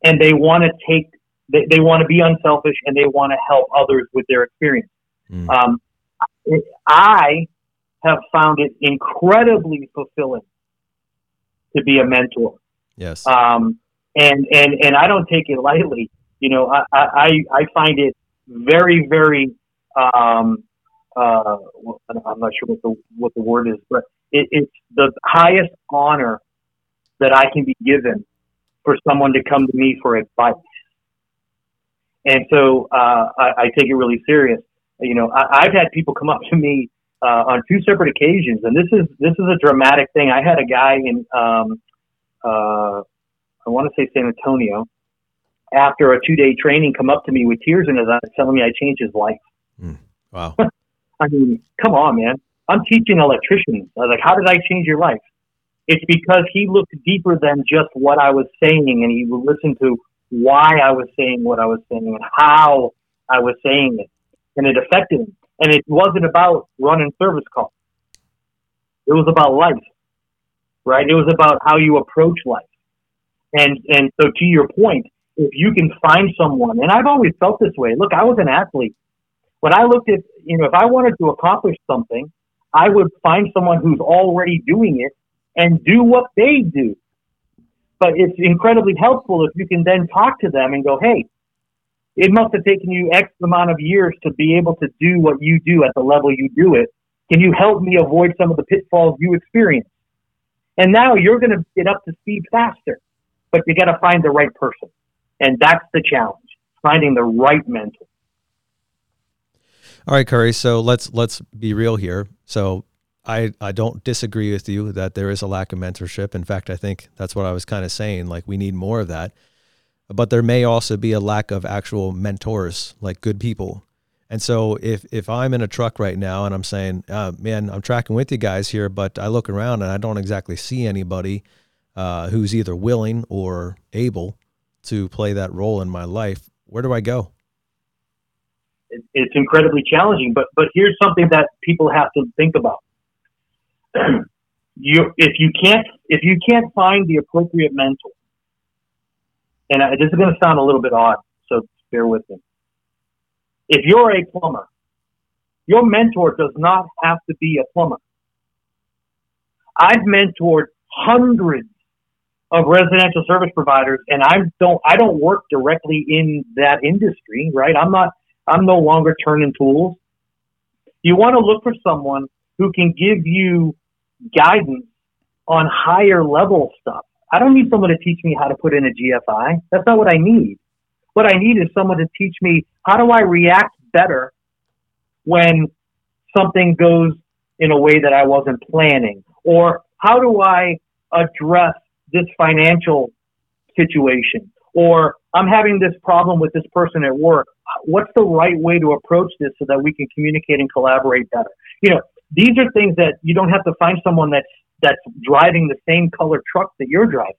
Speaker 1: and they want to take they, they want to be unselfish and they want to help others with their experience. Mm. Um, I have found it incredibly fulfilling to be a mentor.
Speaker 3: Yes.
Speaker 1: Um, and and and I don't take it lightly. You know, I I, I find it very very um, uh, I'm not sure what the what the word is, but it, it's the highest honor that I can be given for someone to come to me for advice. And so uh, I, I take it really serious. You know, I, I've had people come up to me uh, on two separate occasions, and this is this is a dramatic thing. I had a guy in um, uh, I want to say San Antonio after a two day training come up to me with tears in his eyes, telling me I changed his life.
Speaker 3: Mm, wow. <laughs>
Speaker 1: I mean, come on, man. I'm teaching electricians. Was like, how did I change your life? It's because he looked deeper than just what I was saying and he would listen to why I was saying what I was saying and how I was saying it. And it affected him. And it wasn't about running service calls. It was about life, right? It was about how you approach life. And, and so to your point, if you can find someone, and I've always felt this way. Look, I was an athlete when I looked at, you know, if I wanted to accomplish something, I would find someone who's already doing it and do what they do. But it's incredibly helpful if you can then talk to them and go, hey, it must have taken you X amount of years to be able to do what you do at the level you do it. Can you help me avoid some of the pitfalls you experience? And now you're going to get up to speed faster, but you got to find the right person. And that's the challenge, finding the right mentor.
Speaker 3: All right, Curry. So let's let's be real here. So I I don't disagree with you that there is a lack of mentorship. In fact, I think that's what I was kind of saying. Like we need more of that. But there may also be a lack of actual mentors, like good people. And so if if I'm in a truck right now and I'm saying, uh, man, I'm tracking with you guys here, but I look around and I don't exactly see anybody uh, who's either willing or able to play that role in my life, where do I go?
Speaker 1: It's incredibly challenging. But but here's something that people have to think about. <clears throat> you if you can't if you can't find the appropriate mentor, and I, this is going to sound a little bit odd, so bear with me. If you're a plumber, your mentor does not have to be a plumber. I've mentored hundreds of residential service providers, and I don't I don't work directly in that industry, right? I'm not I'm no longer turning tools. You want to look for someone who can give you guidance on higher level stuff. I don't need someone to teach me how to put in a GFI. That's not what I need. What I need is someone to teach me how do I react better when something goes in a way that I wasn't planning, or how do I address this financial situation, or I'm having this problem with this person at work. What's the right way to approach this so that we can communicate and collaborate better? You know, these are things that you don't have to find someone that's that's driving the same color truck that you're driving.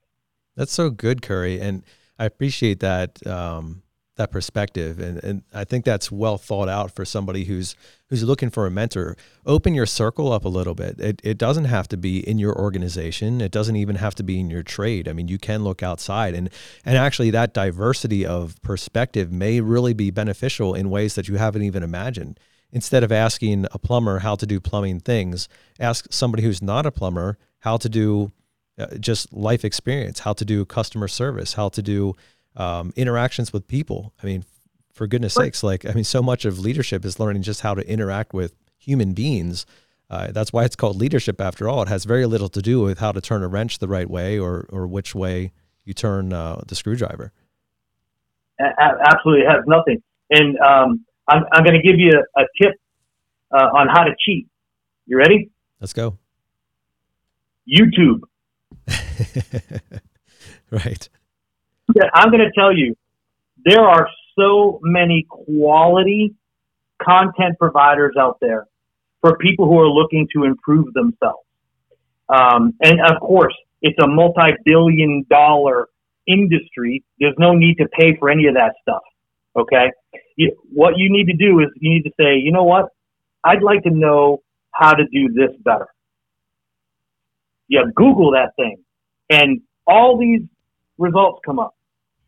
Speaker 3: That's so good, Curry, and I appreciate that um, that perspective, and and I think that's well thought out for somebody who's who's looking for a mentor. Open your circle up a little bit. It it doesn't have to be in your organization. It doesn't even have to be in your trade. I mean, you can look outside, and and actually that diversity of perspective may really be beneficial in ways that you haven't even imagined instead of asking a plumber how to do plumbing things, ask somebody who's not a plumber how to do uh, just life experience, how to do customer service, how to do um, interactions with people. I mean, for goodness right. sakes, like, I mean, so much of leadership is learning just how to interact with human beings. Uh, that's why it's called leadership after all. It has very little to do with how to turn a wrench the right way or, or which way you turn uh, the screwdriver.
Speaker 1: Absolutely. It has nothing. And um, I'm, I'm going to give you a, a tip uh, on how to cheat. You ready?
Speaker 3: Let's go.
Speaker 1: YouTube. <laughs>
Speaker 3: right.
Speaker 1: Yeah, I'm going to tell you, there are so many quality content providers out there for people who are looking to improve themselves. Um, and of course, it's a multi-billion dollar industry. There's no need to pay for any of that stuff. Okay. You, what you need to do is you need to say, you know what? I'd like to know how to do this better. You Google that thing and all these results come up.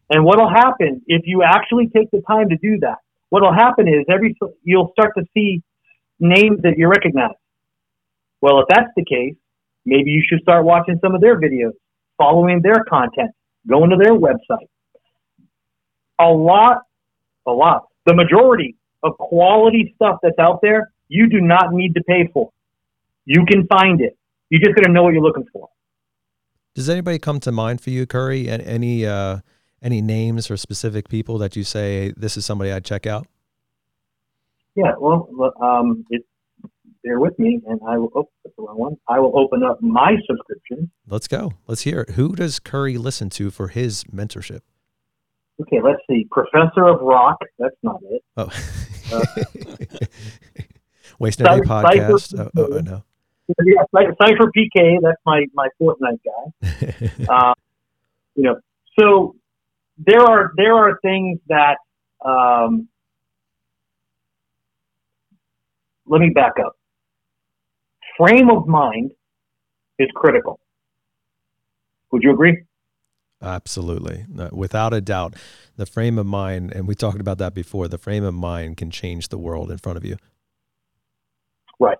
Speaker 1: And what'll happen if you actually take the time to do that? What'll happen is every, you'll start to see names that you recognize. Well, if that's the case, maybe you should start watching some of their videos, following their content, going to their website. A lot a lot. The majority of quality stuff that's out there, you do not need to pay for. You can find it. You just got to know what you're looking for.
Speaker 3: Does anybody come to mind for you, Curry? And any uh, any names or specific people that you say this is somebody I'd check out?
Speaker 1: Yeah, well, um, it, bear with me, and I will. Oh, that's the wrong one. I will open up my subscription.
Speaker 3: Let's go. Let's hear it. Who does Curry listen to for his mentorship?
Speaker 1: Okay, let's see. Professor of Rock. That's not it.
Speaker 3: Oh. uh, Waste No Day podcast. Oh, oh, oh, no.
Speaker 1: Yeah, Cypher PK. That's my my Fortnite guy. <laughs> uh, you know, so there are there are things that. Um, let me back up. Frame of mind is critical. Would you agree?
Speaker 3: Absolutely. Without a doubt, the frame of mind, and we talked about that before, the frame of mind can change the world in front of you.
Speaker 1: Right.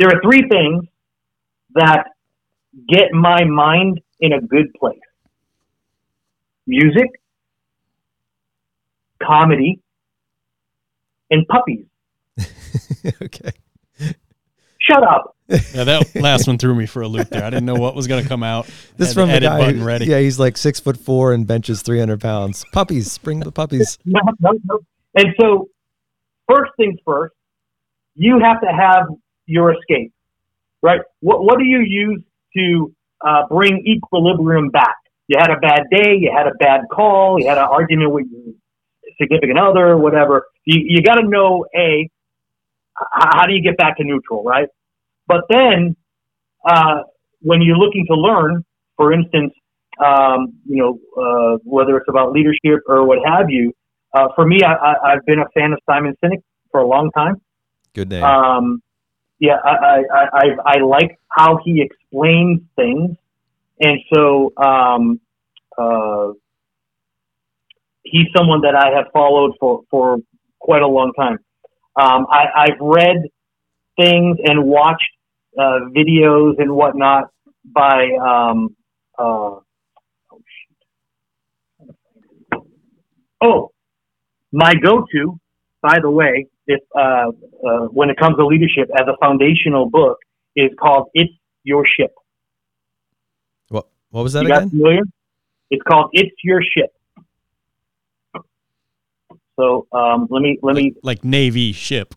Speaker 1: There are three things that get my mind in a good place music, comedy, and puppies. <laughs>
Speaker 3: okay.
Speaker 1: Shut up.
Speaker 4: yeah, that last one threw me for a loop there. I didn't know what was going to come out. <laughs>
Speaker 3: This from the guy. Who, ready. Yeah, he's like six foot four and benches three hundred pounds. Puppies, bring the puppies. <laughs>
Speaker 1: No, no, no. And so, first things first, you have to have your escape, right? What What do you use to uh, bring equilibrium back? You had a bad day, you had a bad call, you had an argument with your significant other, whatever. You, you got to know a how do you get back to neutral, right? But then, uh, when you're looking to learn, for instance, um, you know, uh, whether it's about leadership or what have you, uh, for me, I, have been a fan of Simon Sinek for a long time.
Speaker 3: Good name.
Speaker 1: Um, yeah, I, I, I, I, like how he explains things. And so, um, uh, he's someone that I have followed for, for quite a long time. Um, I, I've read things and watched uh, videos and whatnot by um, uh, oh, oh, my go-to, by the way, if uh, uh, when it comes to leadership as a foundational book, is called "It's Your Ship."
Speaker 3: What was that
Speaker 1: You
Speaker 3: again?
Speaker 1: familiar? It's called "It's Your Ship." So um, let me let me
Speaker 4: Like Navy ship.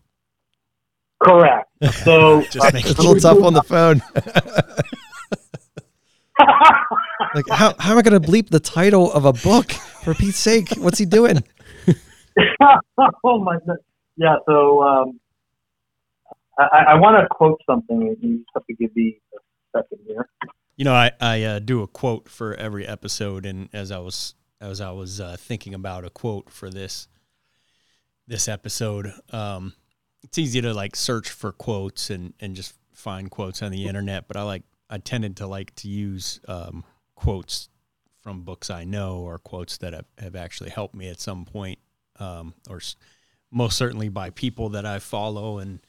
Speaker 1: correct. <laughs> So
Speaker 4: Just make
Speaker 3: It's a little tough on the phone. <laughs> like, how, how am I going to bleep the title of a book? For Pete's sake, what's he doing? <laughs>
Speaker 1: oh my god. Yeah. So um, I, I want to quote something. You just have to give me a second here.
Speaker 4: You know, I I uh, do a quote for every episode, and as I was as I was uh, thinking about a quote for this this episode, um, it's easy to like search for quotes and and just find quotes on the internet, but I like I tended to like to use um, quotes from books I know or quotes that have, have actually helped me at some point, um, or most certainly by people that I follow and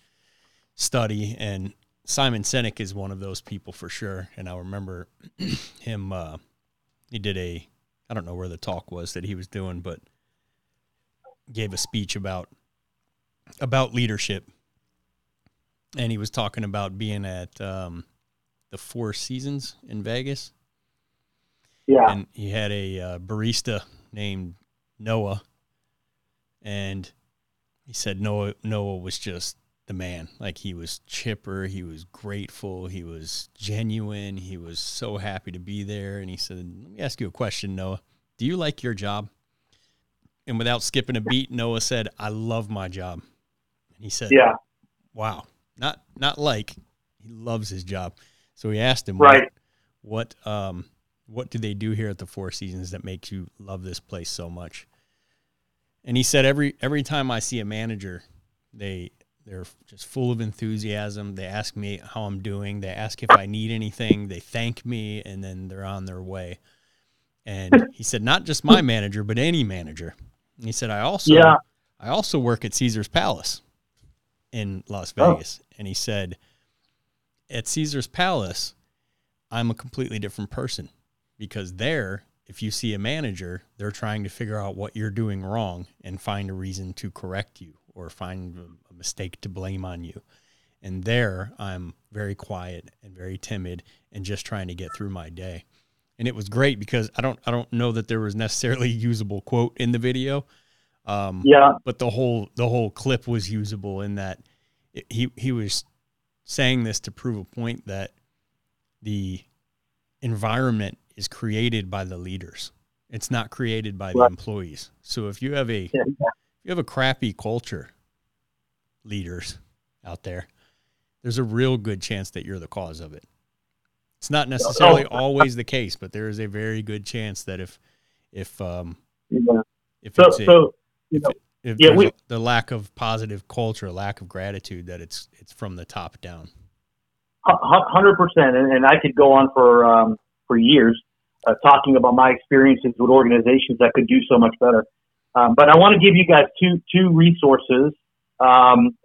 Speaker 4: study. And Simon Sinek is one of those people for sure. And I remember <clears throat> him, uh, he did a, I don't know where the talk was that he was doing, but gave a speech about, about leadership. And he was talking about being at um, the Four Seasons in Vegas
Speaker 1: Yeah.
Speaker 4: and he had a uh, barista named Noah, and he said Noah Noah was just the man. Like he was chipper, he was grateful, he was genuine, he was so happy to be there. And he said, "Let me ask you a question, Noah. Do you like your job?" And without skipping a beat, Noah said, "I love my job." And he said,
Speaker 1: yeah.
Speaker 4: "Wow, not not like he loves his job." So he asked him,
Speaker 1: Right.
Speaker 4: what, what um what do they do here at the Four Seasons that makes you love this place so much? And he said every every time I see a manager, they they're just full of enthusiasm. They ask me how I'm doing. They ask if I need anything. They thank me, and then they're on their way. And <laughs> he said, not just my manager, but any manager. And he said, I also
Speaker 1: Yeah.
Speaker 4: I also work at Caesar's Palace in Las
Speaker 1: Oh.
Speaker 4: Vegas. And he said, at Caesar's Palace, I'm a completely different person because there, if you see a manager, they're trying to figure out what you're doing wrong and find a reason to correct you or find a- mistake to blame on you. And there, I'm very quiet and very timid and just trying to get through my day. And it was great because I don't I don't know that there was necessarily a usable quote in the video. Um,
Speaker 1: Yeah.
Speaker 4: but the whole the whole clip was usable in that it, he he was saying this to prove a point that the environment is created by the leaders. It's not created by the
Speaker 1: Right.
Speaker 4: employees. So if you have a
Speaker 1: Yeah.
Speaker 4: You have a crappy culture, leaders out there, there's a real good chance that you're the cause of it. It's not necessarily always the case, but there is a very good chance that if if um
Speaker 1: yeah.
Speaker 4: if
Speaker 1: So,
Speaker 4: it's a,
Speaker 1: so you
Speaker 4: if,
Speaker 1: know,
Speaker 4: if
Speaker 1: yeah, we-
Speaker 4: the lack of positive culture, lack of gratitude, that it's it's from the top down.
Speaker 1: hundred percent, and and I could go on for um, for years uh, talking about my experiences with organizations that could do so much better. Um, but I want to give you guys two two resources um,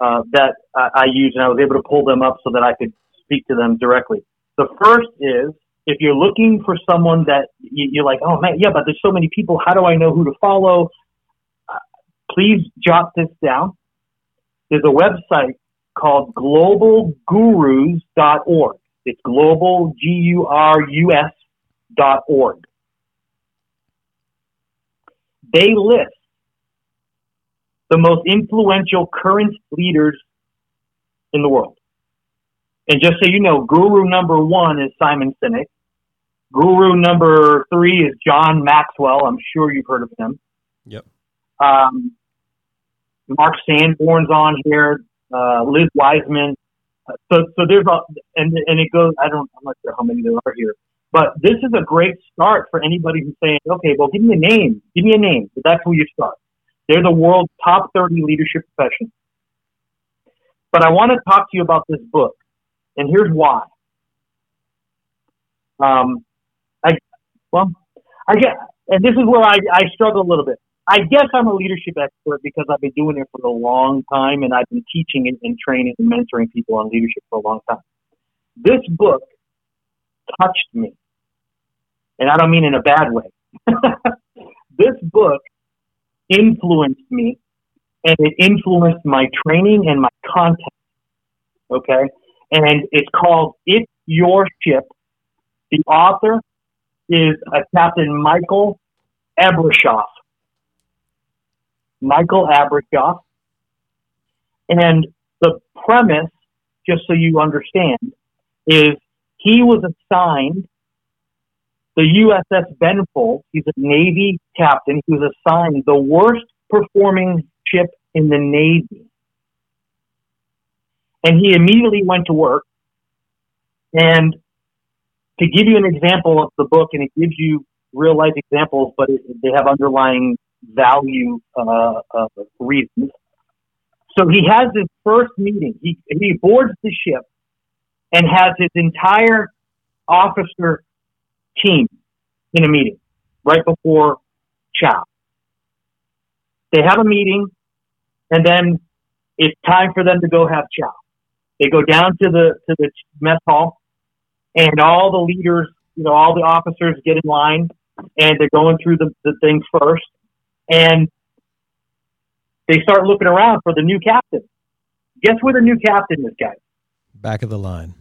Speaker 1: uh, that I, I use, and I was able to pull them up so that I could speak to them directly. The first is if you're looking for someone that you, you're like, oh man, yeah, but there's so many people. How do I know who to follow? Uh, please jot this down. There's a website called globalgurus.org. It's global, G U R U S dot org. They list the most influential current leaders in the world. And just so you know, guru number one is Simon Sinek. Guru number three is John Maxwell. I'm sure you've heard of him.
Speaker 4: Yep.
Speaker 1: Um, Mark Sanborn's on here, uh, Liz Wiseman. Uh, So, so there's a, and, and it goes, I don't, I'm not sure how many there are here, but this is a great start for anybody who's saying, okay, well, give me a name, give me a name. That's where you start. They're the world's top 30 leadership professionals. But I want to talk to you about this book, and here's why. Um, I, well, I get, and this is where I, I struggle a little bit. I guess I'm a leadership expert because I've been doing it for a long time and I've been teaching and, and training and mentoring people on leadership for a long time. This book touched me. And I don't mean in a bad way. <laughs> this book influenced me and it influenced my training and my content. Okay. And it's called It's Your Ship. The author is a Captain Michael Abrashoff. Michael Abrashoff. And the premise, just so you understand, is he was assigned the USS Benfold. He's a Navy captain. He was assigned the worst performing ship in the Navy. And he immediately went to work. And to give you an example of the book, and it gives you real life examples, but it, they have underlying value uh, uh, reasons. So he has his first meeting. He, he boards the ship and has his entire officer team in a meeting right before chow. They have a meeting and then it's time for them to go have chow. They go down to the to the mess hall and all the leaders, you know, all the officers get in line and they're going through the, the thing first and they start looking around for the new captain. Guess where the new captain is, guys?
Speaker 3: Back of the line.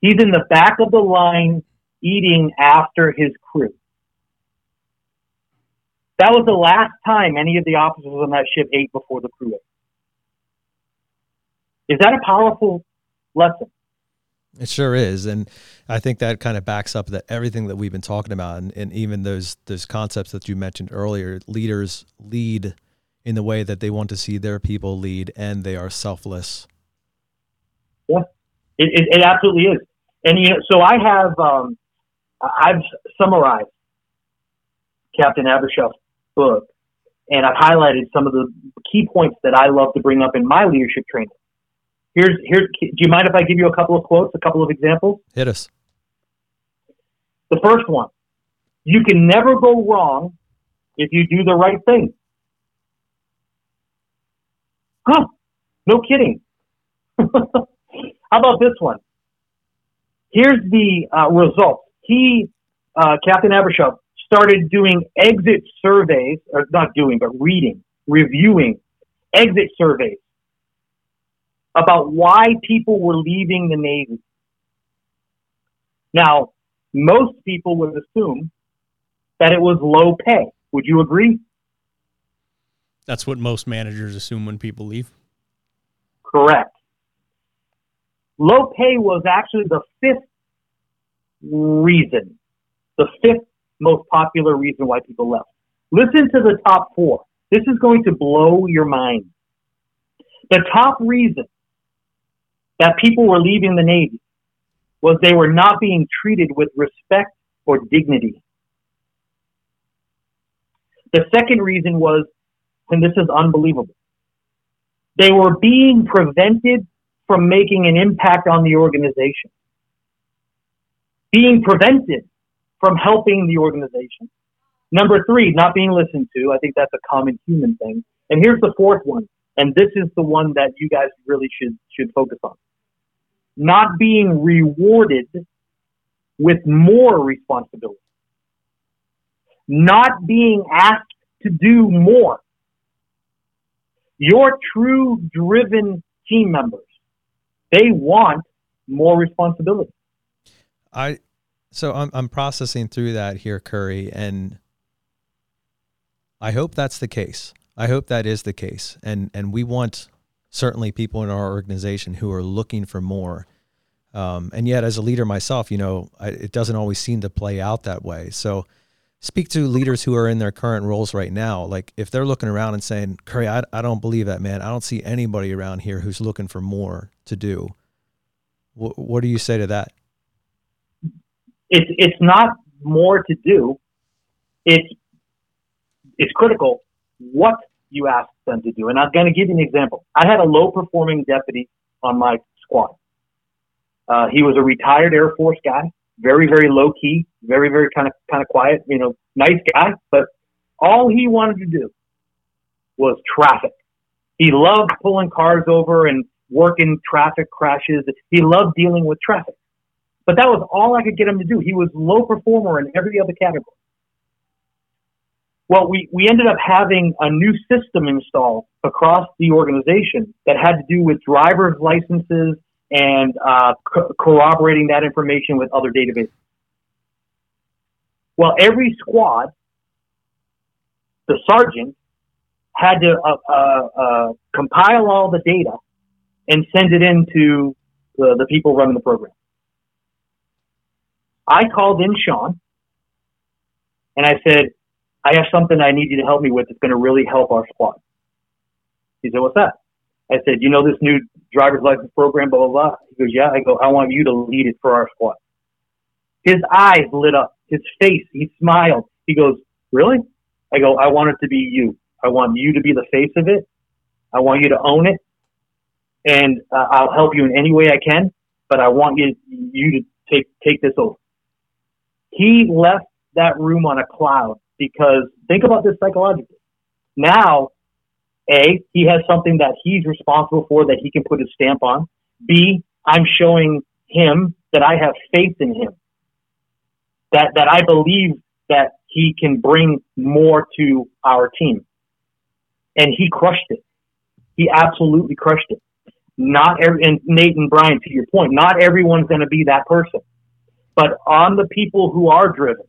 Speaker 1: He's in the back of the line eating after his crew. That was the last time any of the officers on that ship ate before the crew ate. Is that a powerful lesson?
Speaker 3: It sure is, and I think that kind of backs up that everything that we've been talking about, and, and even those those concepts that you mentioned earlier. Leaders lead in the way that they want to see their people lead, and they are selfless.
Speaker 1: Yeah, it, it, it absolutely is. And you know, so I have um, I've summarized Captain Abrashoff's book, and I've highlighted some of the key points that I love to bring up in my leadership training. Here's here's. Do you mind if I give you a couple of quotes, a couple of examples?
Speaker 3: Hit us.
Speaker 1: The first one: You can never go wrong if you do the right thing. Huh? No kidding. <laughs> How about this one? Here's the uh, result. He, uh, Captain Abrashoff, started doing exit surveys, or not doing, but reading, reviewing exit surveys about why people were leaving the Navy. Now, most people would assume that it was low pay. Would you agree?
Speaker 4: That's what most managers assume when people leave.
Speaker 1: Correct. Low pay was actually the fifth reason, the fifth most popular reason why people left. Listen to the top four. This is going to blow your mind. The top reason that people were leaving the Navy was they were not being treated with respect or dignity. The second reason was, and this is unbelievable, they were being prevented from making an impact on the organization being prevented from helping the organization. Number three, not being listened to. I think that's a common human thing. And here's the fourth one, and this is the one that you guys really should should focus on. Not being rewarded with more responsibility. Not being asked to do more. Your true driven team members, they want more responsibility.
Speaker 3: I so I'm I'm processing through that here, Curry, and I hope that's the case. I hope that is the case, and and we want certainly people in our organization who are looking for more. Um, and yet, as a leader myself, you know, I, it doesn't always seem to play out that way. So, speak to leaders who are in their current roles right now. Like, if they're looking around and saying, "Curry, I, I don't believe that, man. I don't see anybody around here who's looking for more to do." What do you say to that?
Speaker 1: it's it's not more to do. It's it's critical what you ask them to do. And I'm going to give you an example. I had a low performing deputy on my squad. Uh, he was a retired Air Force guy, very very low key, very very kind of kind of quiet, you know, nice guy. But all he wanted to do was traffic. He loved pulling cars over and working traffic crashes. He loved dealing with traffic. But that was all I could get him to do. He was low performer in every other category. Well, we, we ended up having a new system installed across the organization that had to do with driver's licenses and uh, co- corroborating that information with other databases. Well, every squad, the sergeant had to uh, uh, uh, compile all the data and send it in to the, the people running the program. I called in Sean and I said, I have something I need you to help me with that's going to really help our squad. He said, What's that? I said, You know this new driver's license program, blah, blah, blah. He goes, Yeah. I go, I want you to lead it for our squad. His eyes lit up, his face, he smiled. He goes, Really? I go, I want it to be you. I want you to be the face of it. I want you to own it. And uh, I'll help you in any way I can, but I want you, you to take, take this over. He left that room on a cloud because think about this psychologically. Now, A, he has something that he's responsible for that he can put his stamp on. B, I'm showing him that I have faith in him. That, that I believe that he can bring more to our team. And he crushed it. He absolutely crushed it. Not every, and Nate and Brian, to your point, not everyone's going to be that person. But on the people who are driven,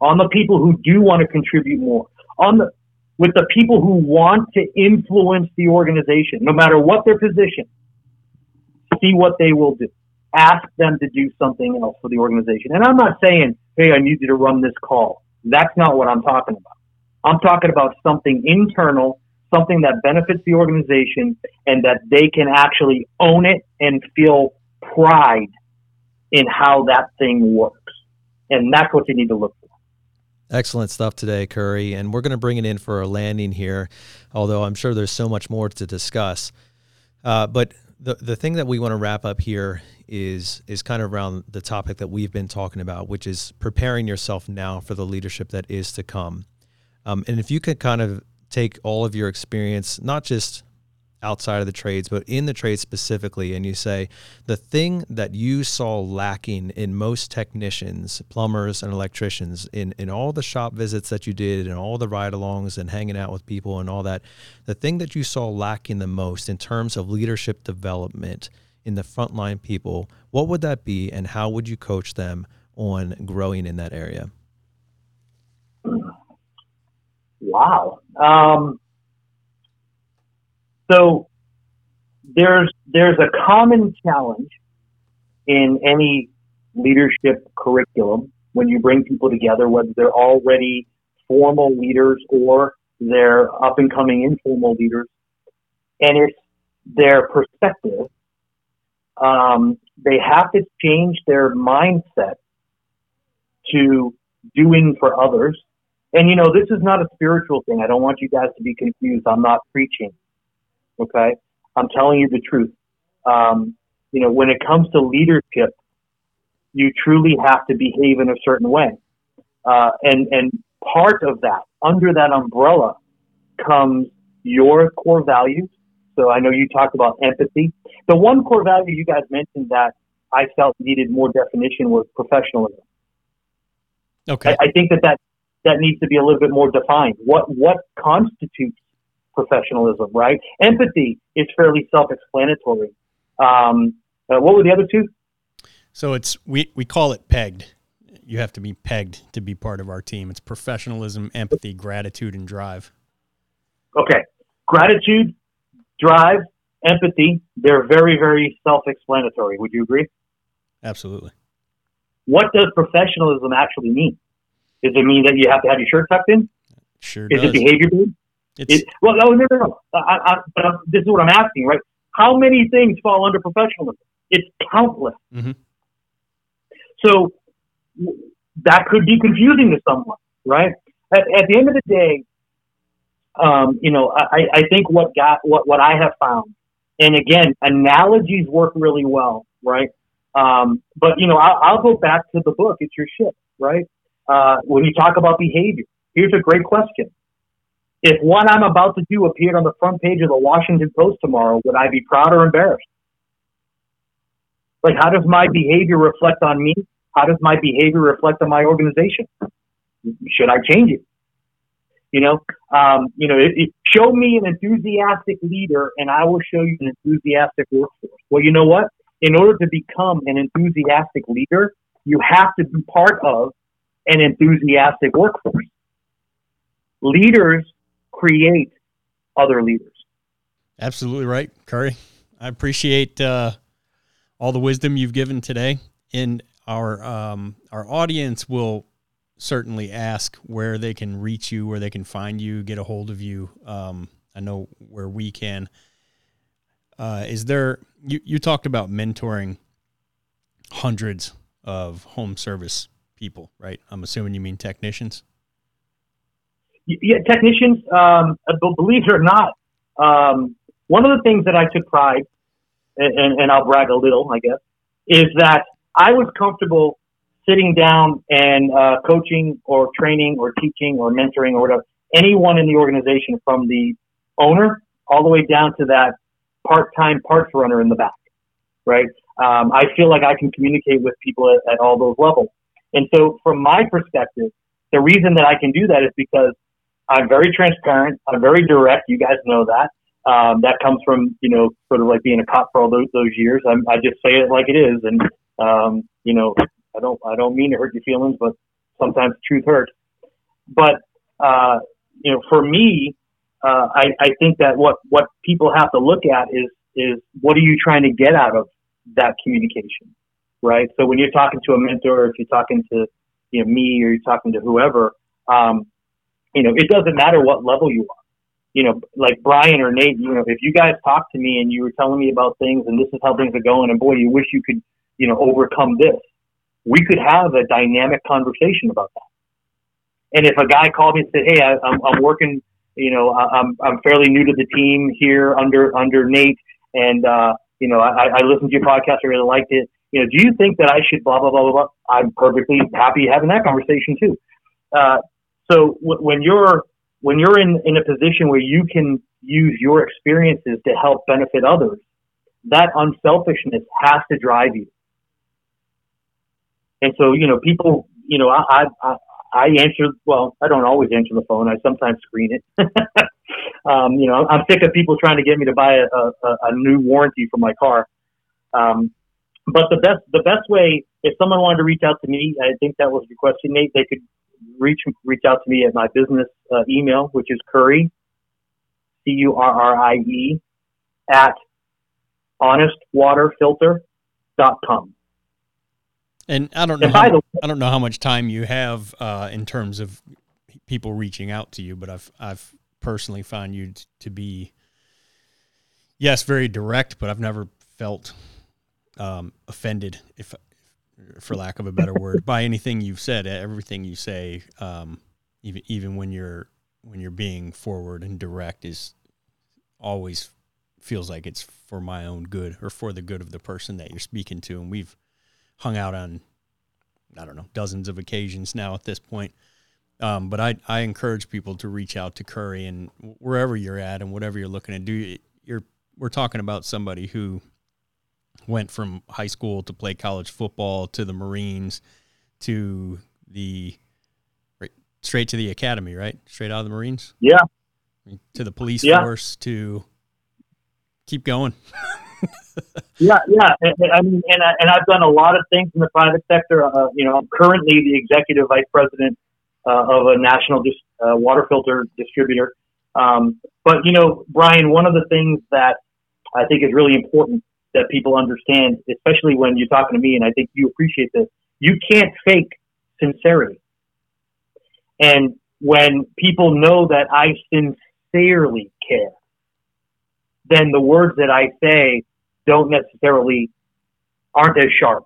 Speaker 1: on the people who do want to contribute more, on the with the people who want to influence the organization, no matter what their position, see what they will do. Ask them to do something else for the organization. And I'm not saying, hey, I need you to run this call. That's not what I'm talking about. I'm talking about something internal, something that benefits the organization and that they can actually own it and feel pride in how that thing works. And that's what you need to look for.
Speaker 3: Excellent stuff today, Currie. And we're going to bring it in for a landing here, although I'm sure there's so much more to discuss. Uh, but the, the thing that we want to wrap up here is is kind of around the topic that we've been talking about, which is preparing yourself now for the leadership that is to come. Um, and if you could kind of take all of your experience, not just outside of the trades, but in the trades specifically, and you say the thing that you saw lacking in most technicians, plumbers, and electricians in, in all the shop visits that you did and all the ride alongs and hanging out with people and all that, the thing that you saw lacking the most in terms of leadership development in the frontline people, what would that be and how would you coach them on growing in that area?
Speaker 1: Wow. Um, so there's there's a common challenge in any leadership curriculum when you bring people together, whether they're already formal leaders or they're up and coming informal leaders, and it's their perspective. Um, they have to change their mindset to doing for others. And you know, this is not a spiritual thing. I don't want you guys to be confused. I'm not preaching. Okay. I'm telling you the truth. Um, you know, when it comes to leadership, you truly have to behave in a certain way. Uh, and, and part of that, under that umbrella, comes your core values. So I know you talked about empathy. The one core value you guys mentioned that I felt needed more definition was professionalism.
Speaker 4: Okay.
Speaker 1: I, I think that, that that needs to be a little bit more defined. What what constitutes professionalism, right? Empathy is fairly self-explanatory. Um, uh, what were the other two?
Speaker 4: So it's we we call it pegged. You have to be pegged to be part of our team. It's professionalism, empathy, gratitude, and drive.
Speaker 1: Okay, gratitude, drive, empathy. They're very very self-explanatory. Would you agree?
Speaker 4: Absolutely.
Speaker 1: What does professionalism actually mean? Does it mean that you have to have your shirt tucked in?
Speaker 4: Sure
Speaker 1: Is
Speaker 4: does.
Speaker 1: it behavior based? It, well, no, no, no. I, I, but I'm, this is what I'm asking, right? How many things fall under professionalism? It's countless.
Speaker 4: Mhm.
Speaker 1: So that could be confusing to someone, right? At, at the end of the day, um, you know, I, I think what got what what I have found, and again, analogies work really well, right? Um, but you know, I'll, I'll go back to the book. It's your ship, right? Uh, when you talk about behavior, here's a great question if what I'm about to do appeared on the front page of the Washington Post tomorrow, would I be proud or embarrassed? Like, how does my behavior reflect on me? How does my behavior reflect on my organization? Should I change it? You know, um, you know, it, it, show me an enthusiastic leader, and I will show you an enthusiastic workforce. Well, you know what? In order to become an enthusiastic leader, you have to be part of an enthusiastic workforce. Leaders create other leaders.
Speaker 4: Absolutely right, Currie. I appreciate uh, all the wisdom you've given today. And our um, our audience will certainly ask where they can reach you, where they can find you, get a hold of you. Um, I know where we can. Uh, is there you, you talked about mentoring hundreds of home service people, right? I'm assuming you mean technicians.
Speaker 1: Yeah, technicians. Um, believe it or not, um, one of the things that I took pride, and, and I'll brag a little, I guess, is that I was comfortable sitting down and uh, coaching or training or teaching or mentoring or whatever anyone in the organization from the owner all the way down to that part-time parts runner in the back, right? Um, I feel like I can communicate with people at, at all those levels. And so from my perspective, the reason that I can do that is because I'm very transparent. I'm very direct. You guys know that. Um, that comes from, you know, sort of like being a cop for all those, those years. I'm, I just say it like it is. And, um, you know, I don't, I don't mean to hurt your feelings, but sometimes truth hurts. But, uh, you know, for me, uh, I, I think that what, what people have to look at is, is what are you trying to get out of that communication, right? So when you're talking to a mentor, or if you're talking to, you know, me or you're talking to whoever, um, you know, it doesn't matter what level you are. You know, like Brian or Nate, you know, if you guys talk to me and you were telling me about things and this is how things are going and boy, you wish you could, you know, overcome this, we could have a dynamic conversation about that. And if a guy called me and said, Hey, I, I'm, I'm working you know, I'm I'm fairly new to the team here under under Nate, and uh, you know, I, I listened to your podcast. I really liked it. You know, do you think that I should blah blah blah blah blah? I'm perfectly happy having that conversation too. Uh, so w- when you're when you're in in a position where you can use your experiences to help benefit others, that unselfishness has to drive you. And so, you know, people, you know, I, I, I answer, well, I don't always answer the phone. I sometimes screen it. <laughs> um, you know, I'm sick of people trying to get me to buy a, a, a new warranty for my car. Um, but the best, the best way, if someone wanted to reach out to me, I think that was your question, Nate, they could reach, reach out to me at my business uh, email, which is Currie, C-U-R-R-I-E, at honestwaterfilter.com.
Speaker 4: And I don't know. How, I don't know how much time you have uh, in terms of people reaching out to you, but I've I've personally found you to be yes, very direct, but I've never felt um, offended, if for lack of a better word, by anything you've said. Everything you say, um, even even when you're when you're being forward and direct, is always feels like it's for my own good or for the good of the person that you're speaking to. And we've hung out on, I don't know, dozens of occasions now at this point. Um, but I, I encourage people to reach out to Currie and wherever you're at and whatever you're looking to do. You're we're talking about somebody who went from high school to play college football to the Marines to the right, straight to the academy, right? Straight out of the Marines.
Speaker 1: Yeah.
Speaker 4: To the police yeah. force to keep going. <laughs>
Speaker 1: yeah, yeah. I mean, and, I, and I've done a lot of things in the private sector. Uh, you know, I'm currently the executive vice president uh, of a national dis- uh, water filter distributor. Um, but you know, Brian, one of the things that I think is really important that people understand, especially when you're talking to me, and I think you appreciate this, you can't fake sincerity. And when people know that I sincerely care, then the words that I say don't necessarily aren't as sharp.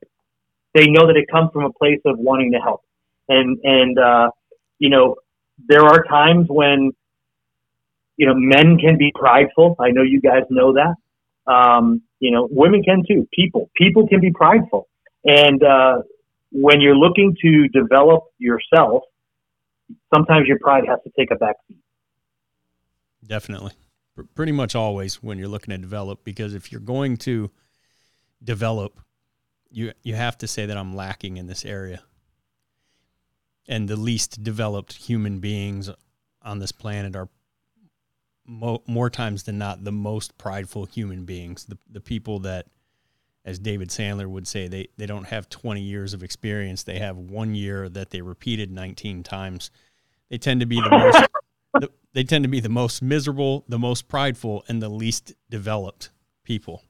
Speaker 1: They know that it comes from a place of wanting to help. And and uh, you know, there are times when you know men can be prideful. I know you guys know that. Um, you know, women can too. People people can be prideful. And uh, when you're looking to develop yourself, sometimes your pride has to take a backseat.
Speaker 4: Definitely pretty much always when you're looking to develop because if you're going to develop you you have to say that I'm lacking in this area and the least developed human beings on this planet are mo- more times than not the most prideful human beings the the people that as David Sandler would say, they, they don't have 20 years of experience. They have one year that they repeated 19 times. They tend to be the most, <laughs> the, they tend to be the most miserable, the most prideful, and the least developed people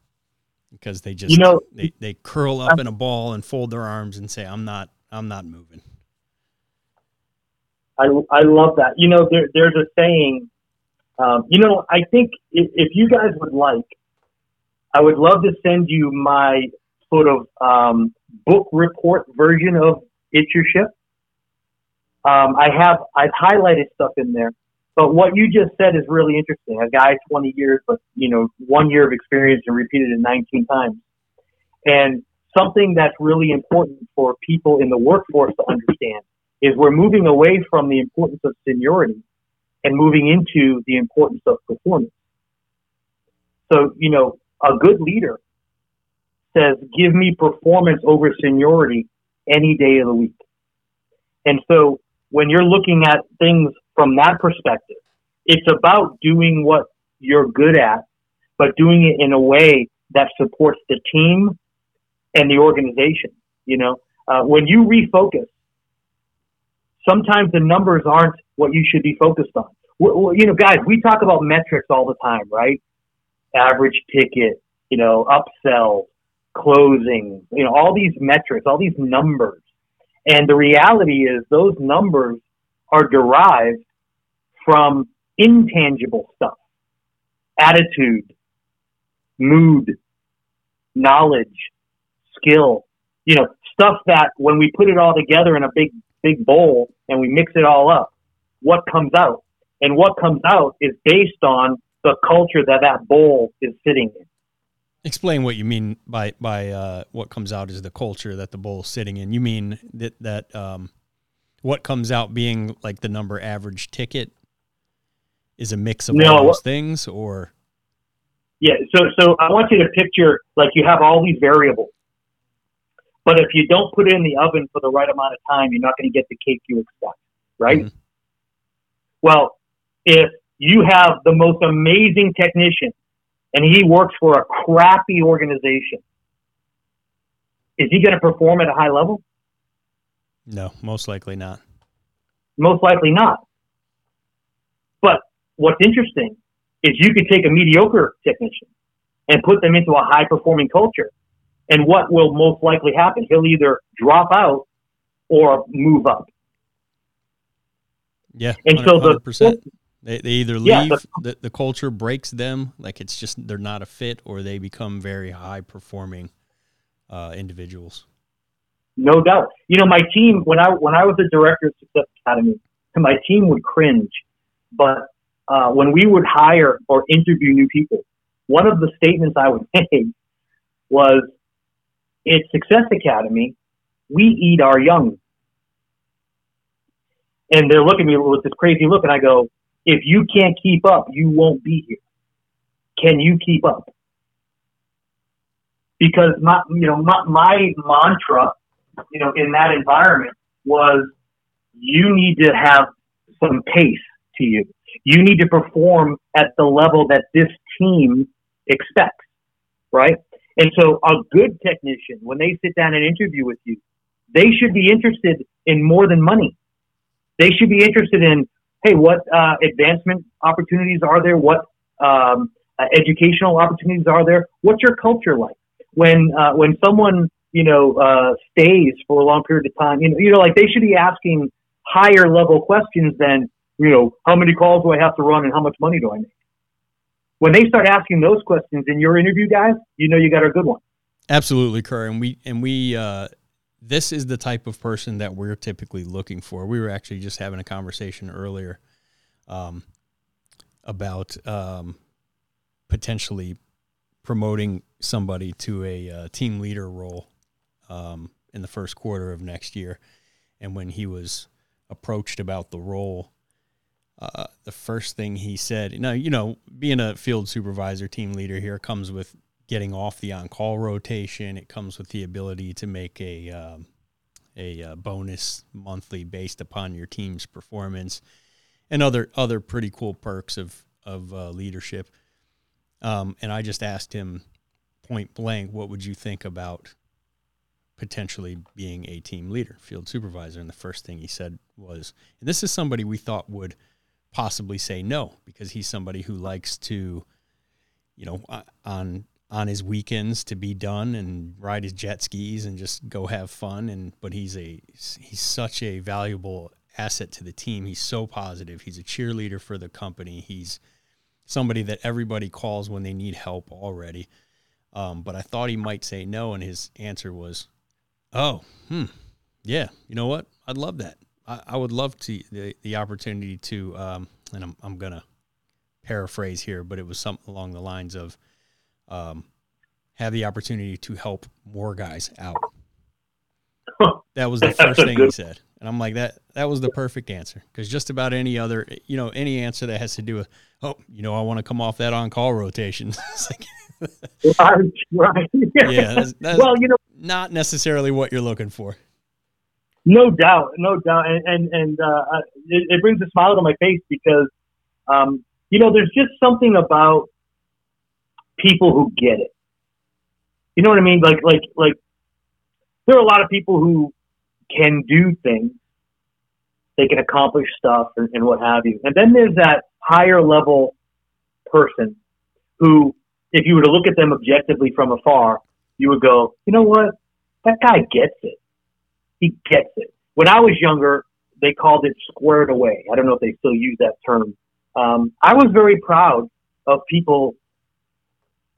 Speaker 4: because they just,
Speaker 1: You know-
Speaker 4: they, they curl up in a ball and fold their arms and say, I'm not, I'm not moving.
Speaker 1: I, I love that. You know, there, there's a saying, um, you know, I think if, if you guys would like, I would love to send you my sort of um, book report version of It's Your Ship. Um, I have, I've highlighted stuff in there. But what you just said is really interesting. A guy 20 years, but, you know, one year of experience and repeated it 19 times. And something that's really important for people in the workforce to understand is we're moving away from the importance of seniority and moving into the importance of performance. So, you know, a good leader says, give me performance over seniority any day of the week. And so when you're looking at things from that perspective, it's about doing what you're good at, but doing it in a way that supports the team and the organization. You know, uh, when you refocus, sometimes the numbers aren't what you should be focused on. W- w- You know, guys, we talk about metrics all the time, right? Average ticket, you know, upsell, closing, you know, all these metrics, all these numbers. And the reality is those numbers are derived from intangible stuff. Attitude, mood, knowledge, skill, you know, stuff that when we put it all together in a big, big bowl and we mix it all up, what comes out? And what comes out is based on the culture that that bowl is sitting in.
Speaker 4: Explain what you mean by by uh, what comes out is the culture that the bowl is sitting in. You mean that that um, what comes out being like the number average ticket is a mix of
Speaker 1: No.
Speaker 4: all those things, or
Speaker 1: Yeah, so so I want you to picture like you have all these variables. But if you don't put it in the oven for the right amount of time, you're not going to get the cake you expect, right?
Speaker 4: Mhm.
Speaker 1: Well, if you have the most amazing technician and he works for a crappy organization, is he going to perform at a high level?
Speaker 4: no, most likely not.
Speaker 1: Most likely not. But what's interesting is you could take a mediocre technician and put them into a high performing culture. And what will most likely happen? He'll either drop out or move up.
Speaker 4: Yeah,
Speaker 1: And so the
Speaker 4: 100%. They, they either leave
Speaker 1: Yeah, the-
Speaker 4: the, the culture breaks them like it's just they're not a fit or they become very high performing uh, individuals
Speaker 1: No doubt. You know, my team when I when I was the director of Success Academy, my team would cringe. But uh, when we would hire or interview new people, one of the statements I would <laughs> make was, "At Success Academy, we eat our young." And they're looking at me with this crazy look, and I go, "If you can't keep up, you won't be here. Can you keep up?" Because my, you know, my, my mantra you know, in that environment was you need to have some pace to you. You need to perform at the level that this team expects, right? And so a good technician, when they sit down and interview with you, they should be interested in more than money. They should be interested in, hey, what uh, advancement opportunities are there? What um, uh, educational opportunities are there? What's your culture like? When uh, when someone you know, uh, stays for a long period of time. You know, you know, like they should be asking higher level questions than, you know, how many calls do I have to run and how much money do I make? When they start asking those questions in your interview, guys, you know you got a good one.
Speaker 4: Absolutely, Kerr. And we and we uh, this is the type of person that we're typically looking for. We were actually just having a conversation earlier um, about um, potentially promoting somebody to a uh, team leader role um, in the first quarter of next year. And when he was approached about the role, uh, the first thing he said, now, you know, being a field supervisor, team leader here comes with getting off the on-call rotation. It comes with the ability to make a um, a uh, bonus monthly based upon your team's performance, and other other pretty cool perks of of uh, leadership. Um, and I just asked him point blank, what would you think about potentially being a team leader, field supervisor? And the first thing he said was, and this is somebody we thought would possibly say no because he's somebody who likes to, you know, on on his weekends to be done and ride his jet skis and just go have fun and but he's a he's such a valuable asset to the team. He's so positive. He's a cheerleader for the company. He's somebody that everybody calls when they need help already. Um, but I thought he might say no, and his answer was, "Oh, hmm, yeah. You know what? I'd love that. I, I would love to the the opportunity to." Um, and I'm I'm gonna paraphrase here, but it was something along the lines of, um, have the opportunity to help more guys out. <laughs> that was the first thing he said. And I'm like, that that was the perfect answer. Because just about any other, you know, any answer that has to do with, oh, you know, I want to come off that on call rotation. <laughs>
Speaker 1: like, <laughs> right, right.
Speaker 4: yeah, that's, that's well, you know, not necessarily what you're looking for.
Speaker 1: No doubt, no doubt, and and, and uh, it, it, brings a smile to my face because, um, you know, there's just something about people who get it. You know what I mean? Like, like, like, there are a lot of people who can do things, they can accomplish stuff and, and what have you. And then there's that higher level person who, if you were to look at them objectively from afar, you would go, you know what? That guy gets it. He gets it. When I was younger, they called it squared away. I don't know if they still use that term. Um, I was very proud of people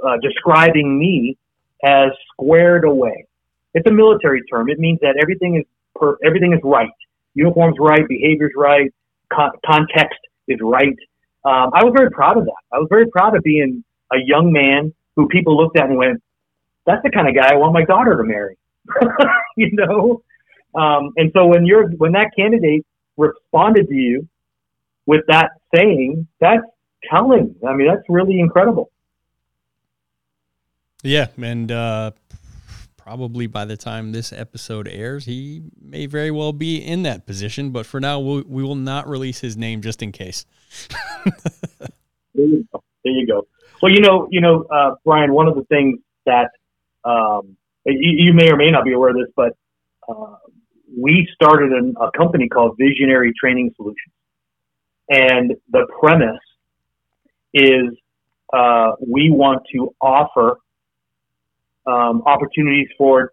Speaker 1: uh, describing me as squared away. It's a military term. It means that everything is per, everything is right. Uniform's right, behavior's right, con- context is right. Um, I was very proud of that. I was very proud of being a young man who people looked at and went, "That's the kind of guy I want my daughter to marry." <laughs> you know, um, and so when you're when that candidate responded to you with that saying, that's telling. I mean, that's really incredible.
Speaker 4: Yeah, and uh, probably by the time this episode airs, he may very well be in that position. But for now, we'll, we will not release his name just in case. <laughs>
Speaker 1: there, you go. there you go. Well, you know, you know, uh, Brian. One of the things that um, you, you, may or may not be aware of this, but uh, we started an, a company called Visionary Training Solutions, and the premise is uh, we want to offer um, opportunities for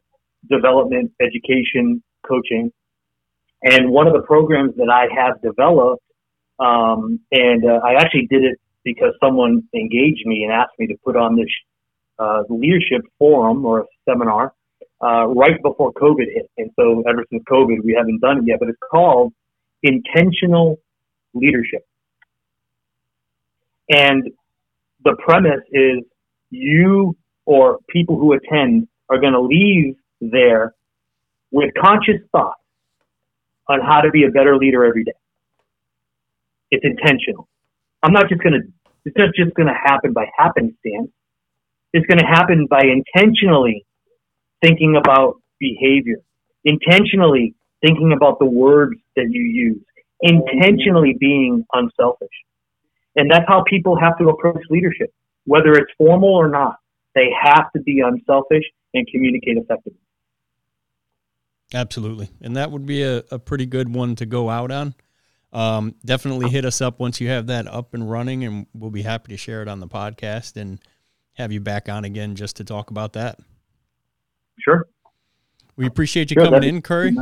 Speaker 1: development, education, coaching. And one of the programs that I have developed, um, and uh, I actually did it because someone engaged me and asked me to put on this uh, leadership forum or a seminar uh, right before COVID hit. And so ever since COVID, we haven't done it yet, but it's called Intentional Leadership. And the premise is you or people who attend are going to leave there with conscious thought on how to be a better leader every day. It's intentional. I'm not just going to, it's not just going to happen by happenstance. It's going to happen by intentionally thinking about behavior, intentionally thinking about the words that you use, intentionally being unselfish. And that's how people have to approach leadership, whether it's formal or not. They have to be unselfish and communicate effectively.
Speaker 4: Absolutely. And that would be a, a pretty good one to go out on. Um, definitely hit us up once you have that up and running, and we'll be happy to share it on the podcast and have you back on again just to talk about that.
Speaker 1: Sure.
Speaker 4: We appreciate you sure, coming in, Currie.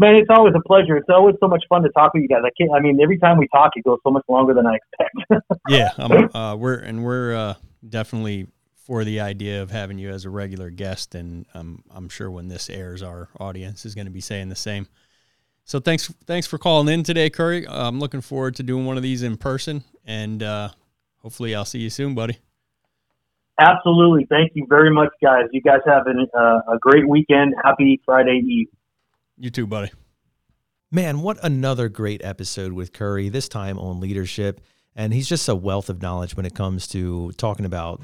Speaker 1: Man, it's always a pleasure. It's always so much fun to talk with you guys. I can't. I mean, every time we talk, it goes so much longer than I expect. <laughs>
Speaker 4: yeah, um, uh, we're and we're uh, definitely for the idea of having you as a regular guest, and um, I'm sure when this airs, our audience is going to be saying the same. So thanks, thanks for calling in today, Currie. I'm looking forward to doing one of these in person, and uh, hopefully, I'll see you soon, buddy.
Speaker 1: Absolutely. Thank you very much, guys. You guys have an, uh, a great weekend. Happy Friday Eve.
Speaker 4: You too, buddy.
Speaker 3: Man, what another great episode with Currie, this time on leadership. And he's just a wealth of knowledge when it comes to talking about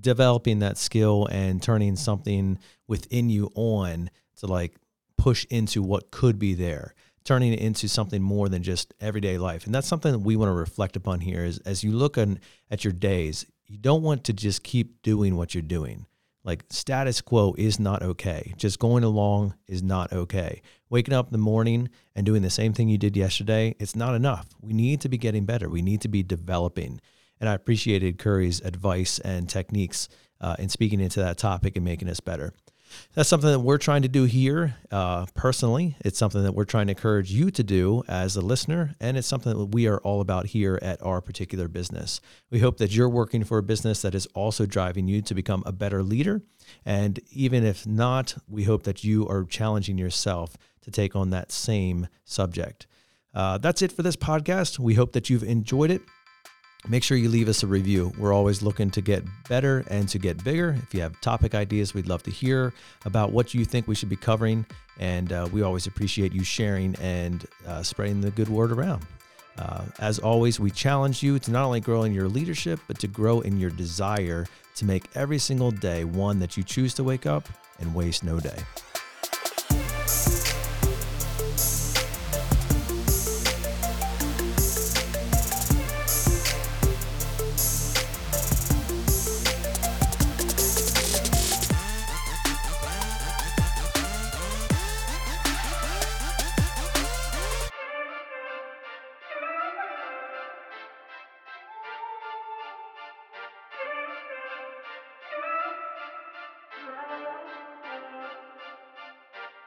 Speaker 3: developing that skill and turning something within you on to like push into what could be there turning it into something more than just everyday life and that's something that we want to reflect upon here is as you look on, at your days you don't want to just keep doing what you're doing. Like status quo is not okay. Just going along is not okay. Waking up in the morning and doing the same thing you did yesterday, it's not enough. We need to be getting better. We need to be developing. And I appreciated Currie's advice and techniques uh, in speaking into that topic and making us better that's something that we're trying to do here uh, personally. It's something that we're trying to encourage you to do as a listener, and it's something that we are all about here at our particular business. We hope that you're working for a business that is also driving you to become a better leader. And even if not, we hope that you are challenging yourself to take on that same subject. Uh, that's it for this podcast. We hope that you've enjoyed it make sure you leave us a review. We're always looking to get better and to get bigger. If you have topic ideas, we'd love to hear about what you think we should be covering. And uh, we always appreciate you sharing and uh, spreading the good word around. Uh, as always, we challenge you to not only grow in your leadership, but to grow in your desire to make every single day one that you choose to wake up and waste no day.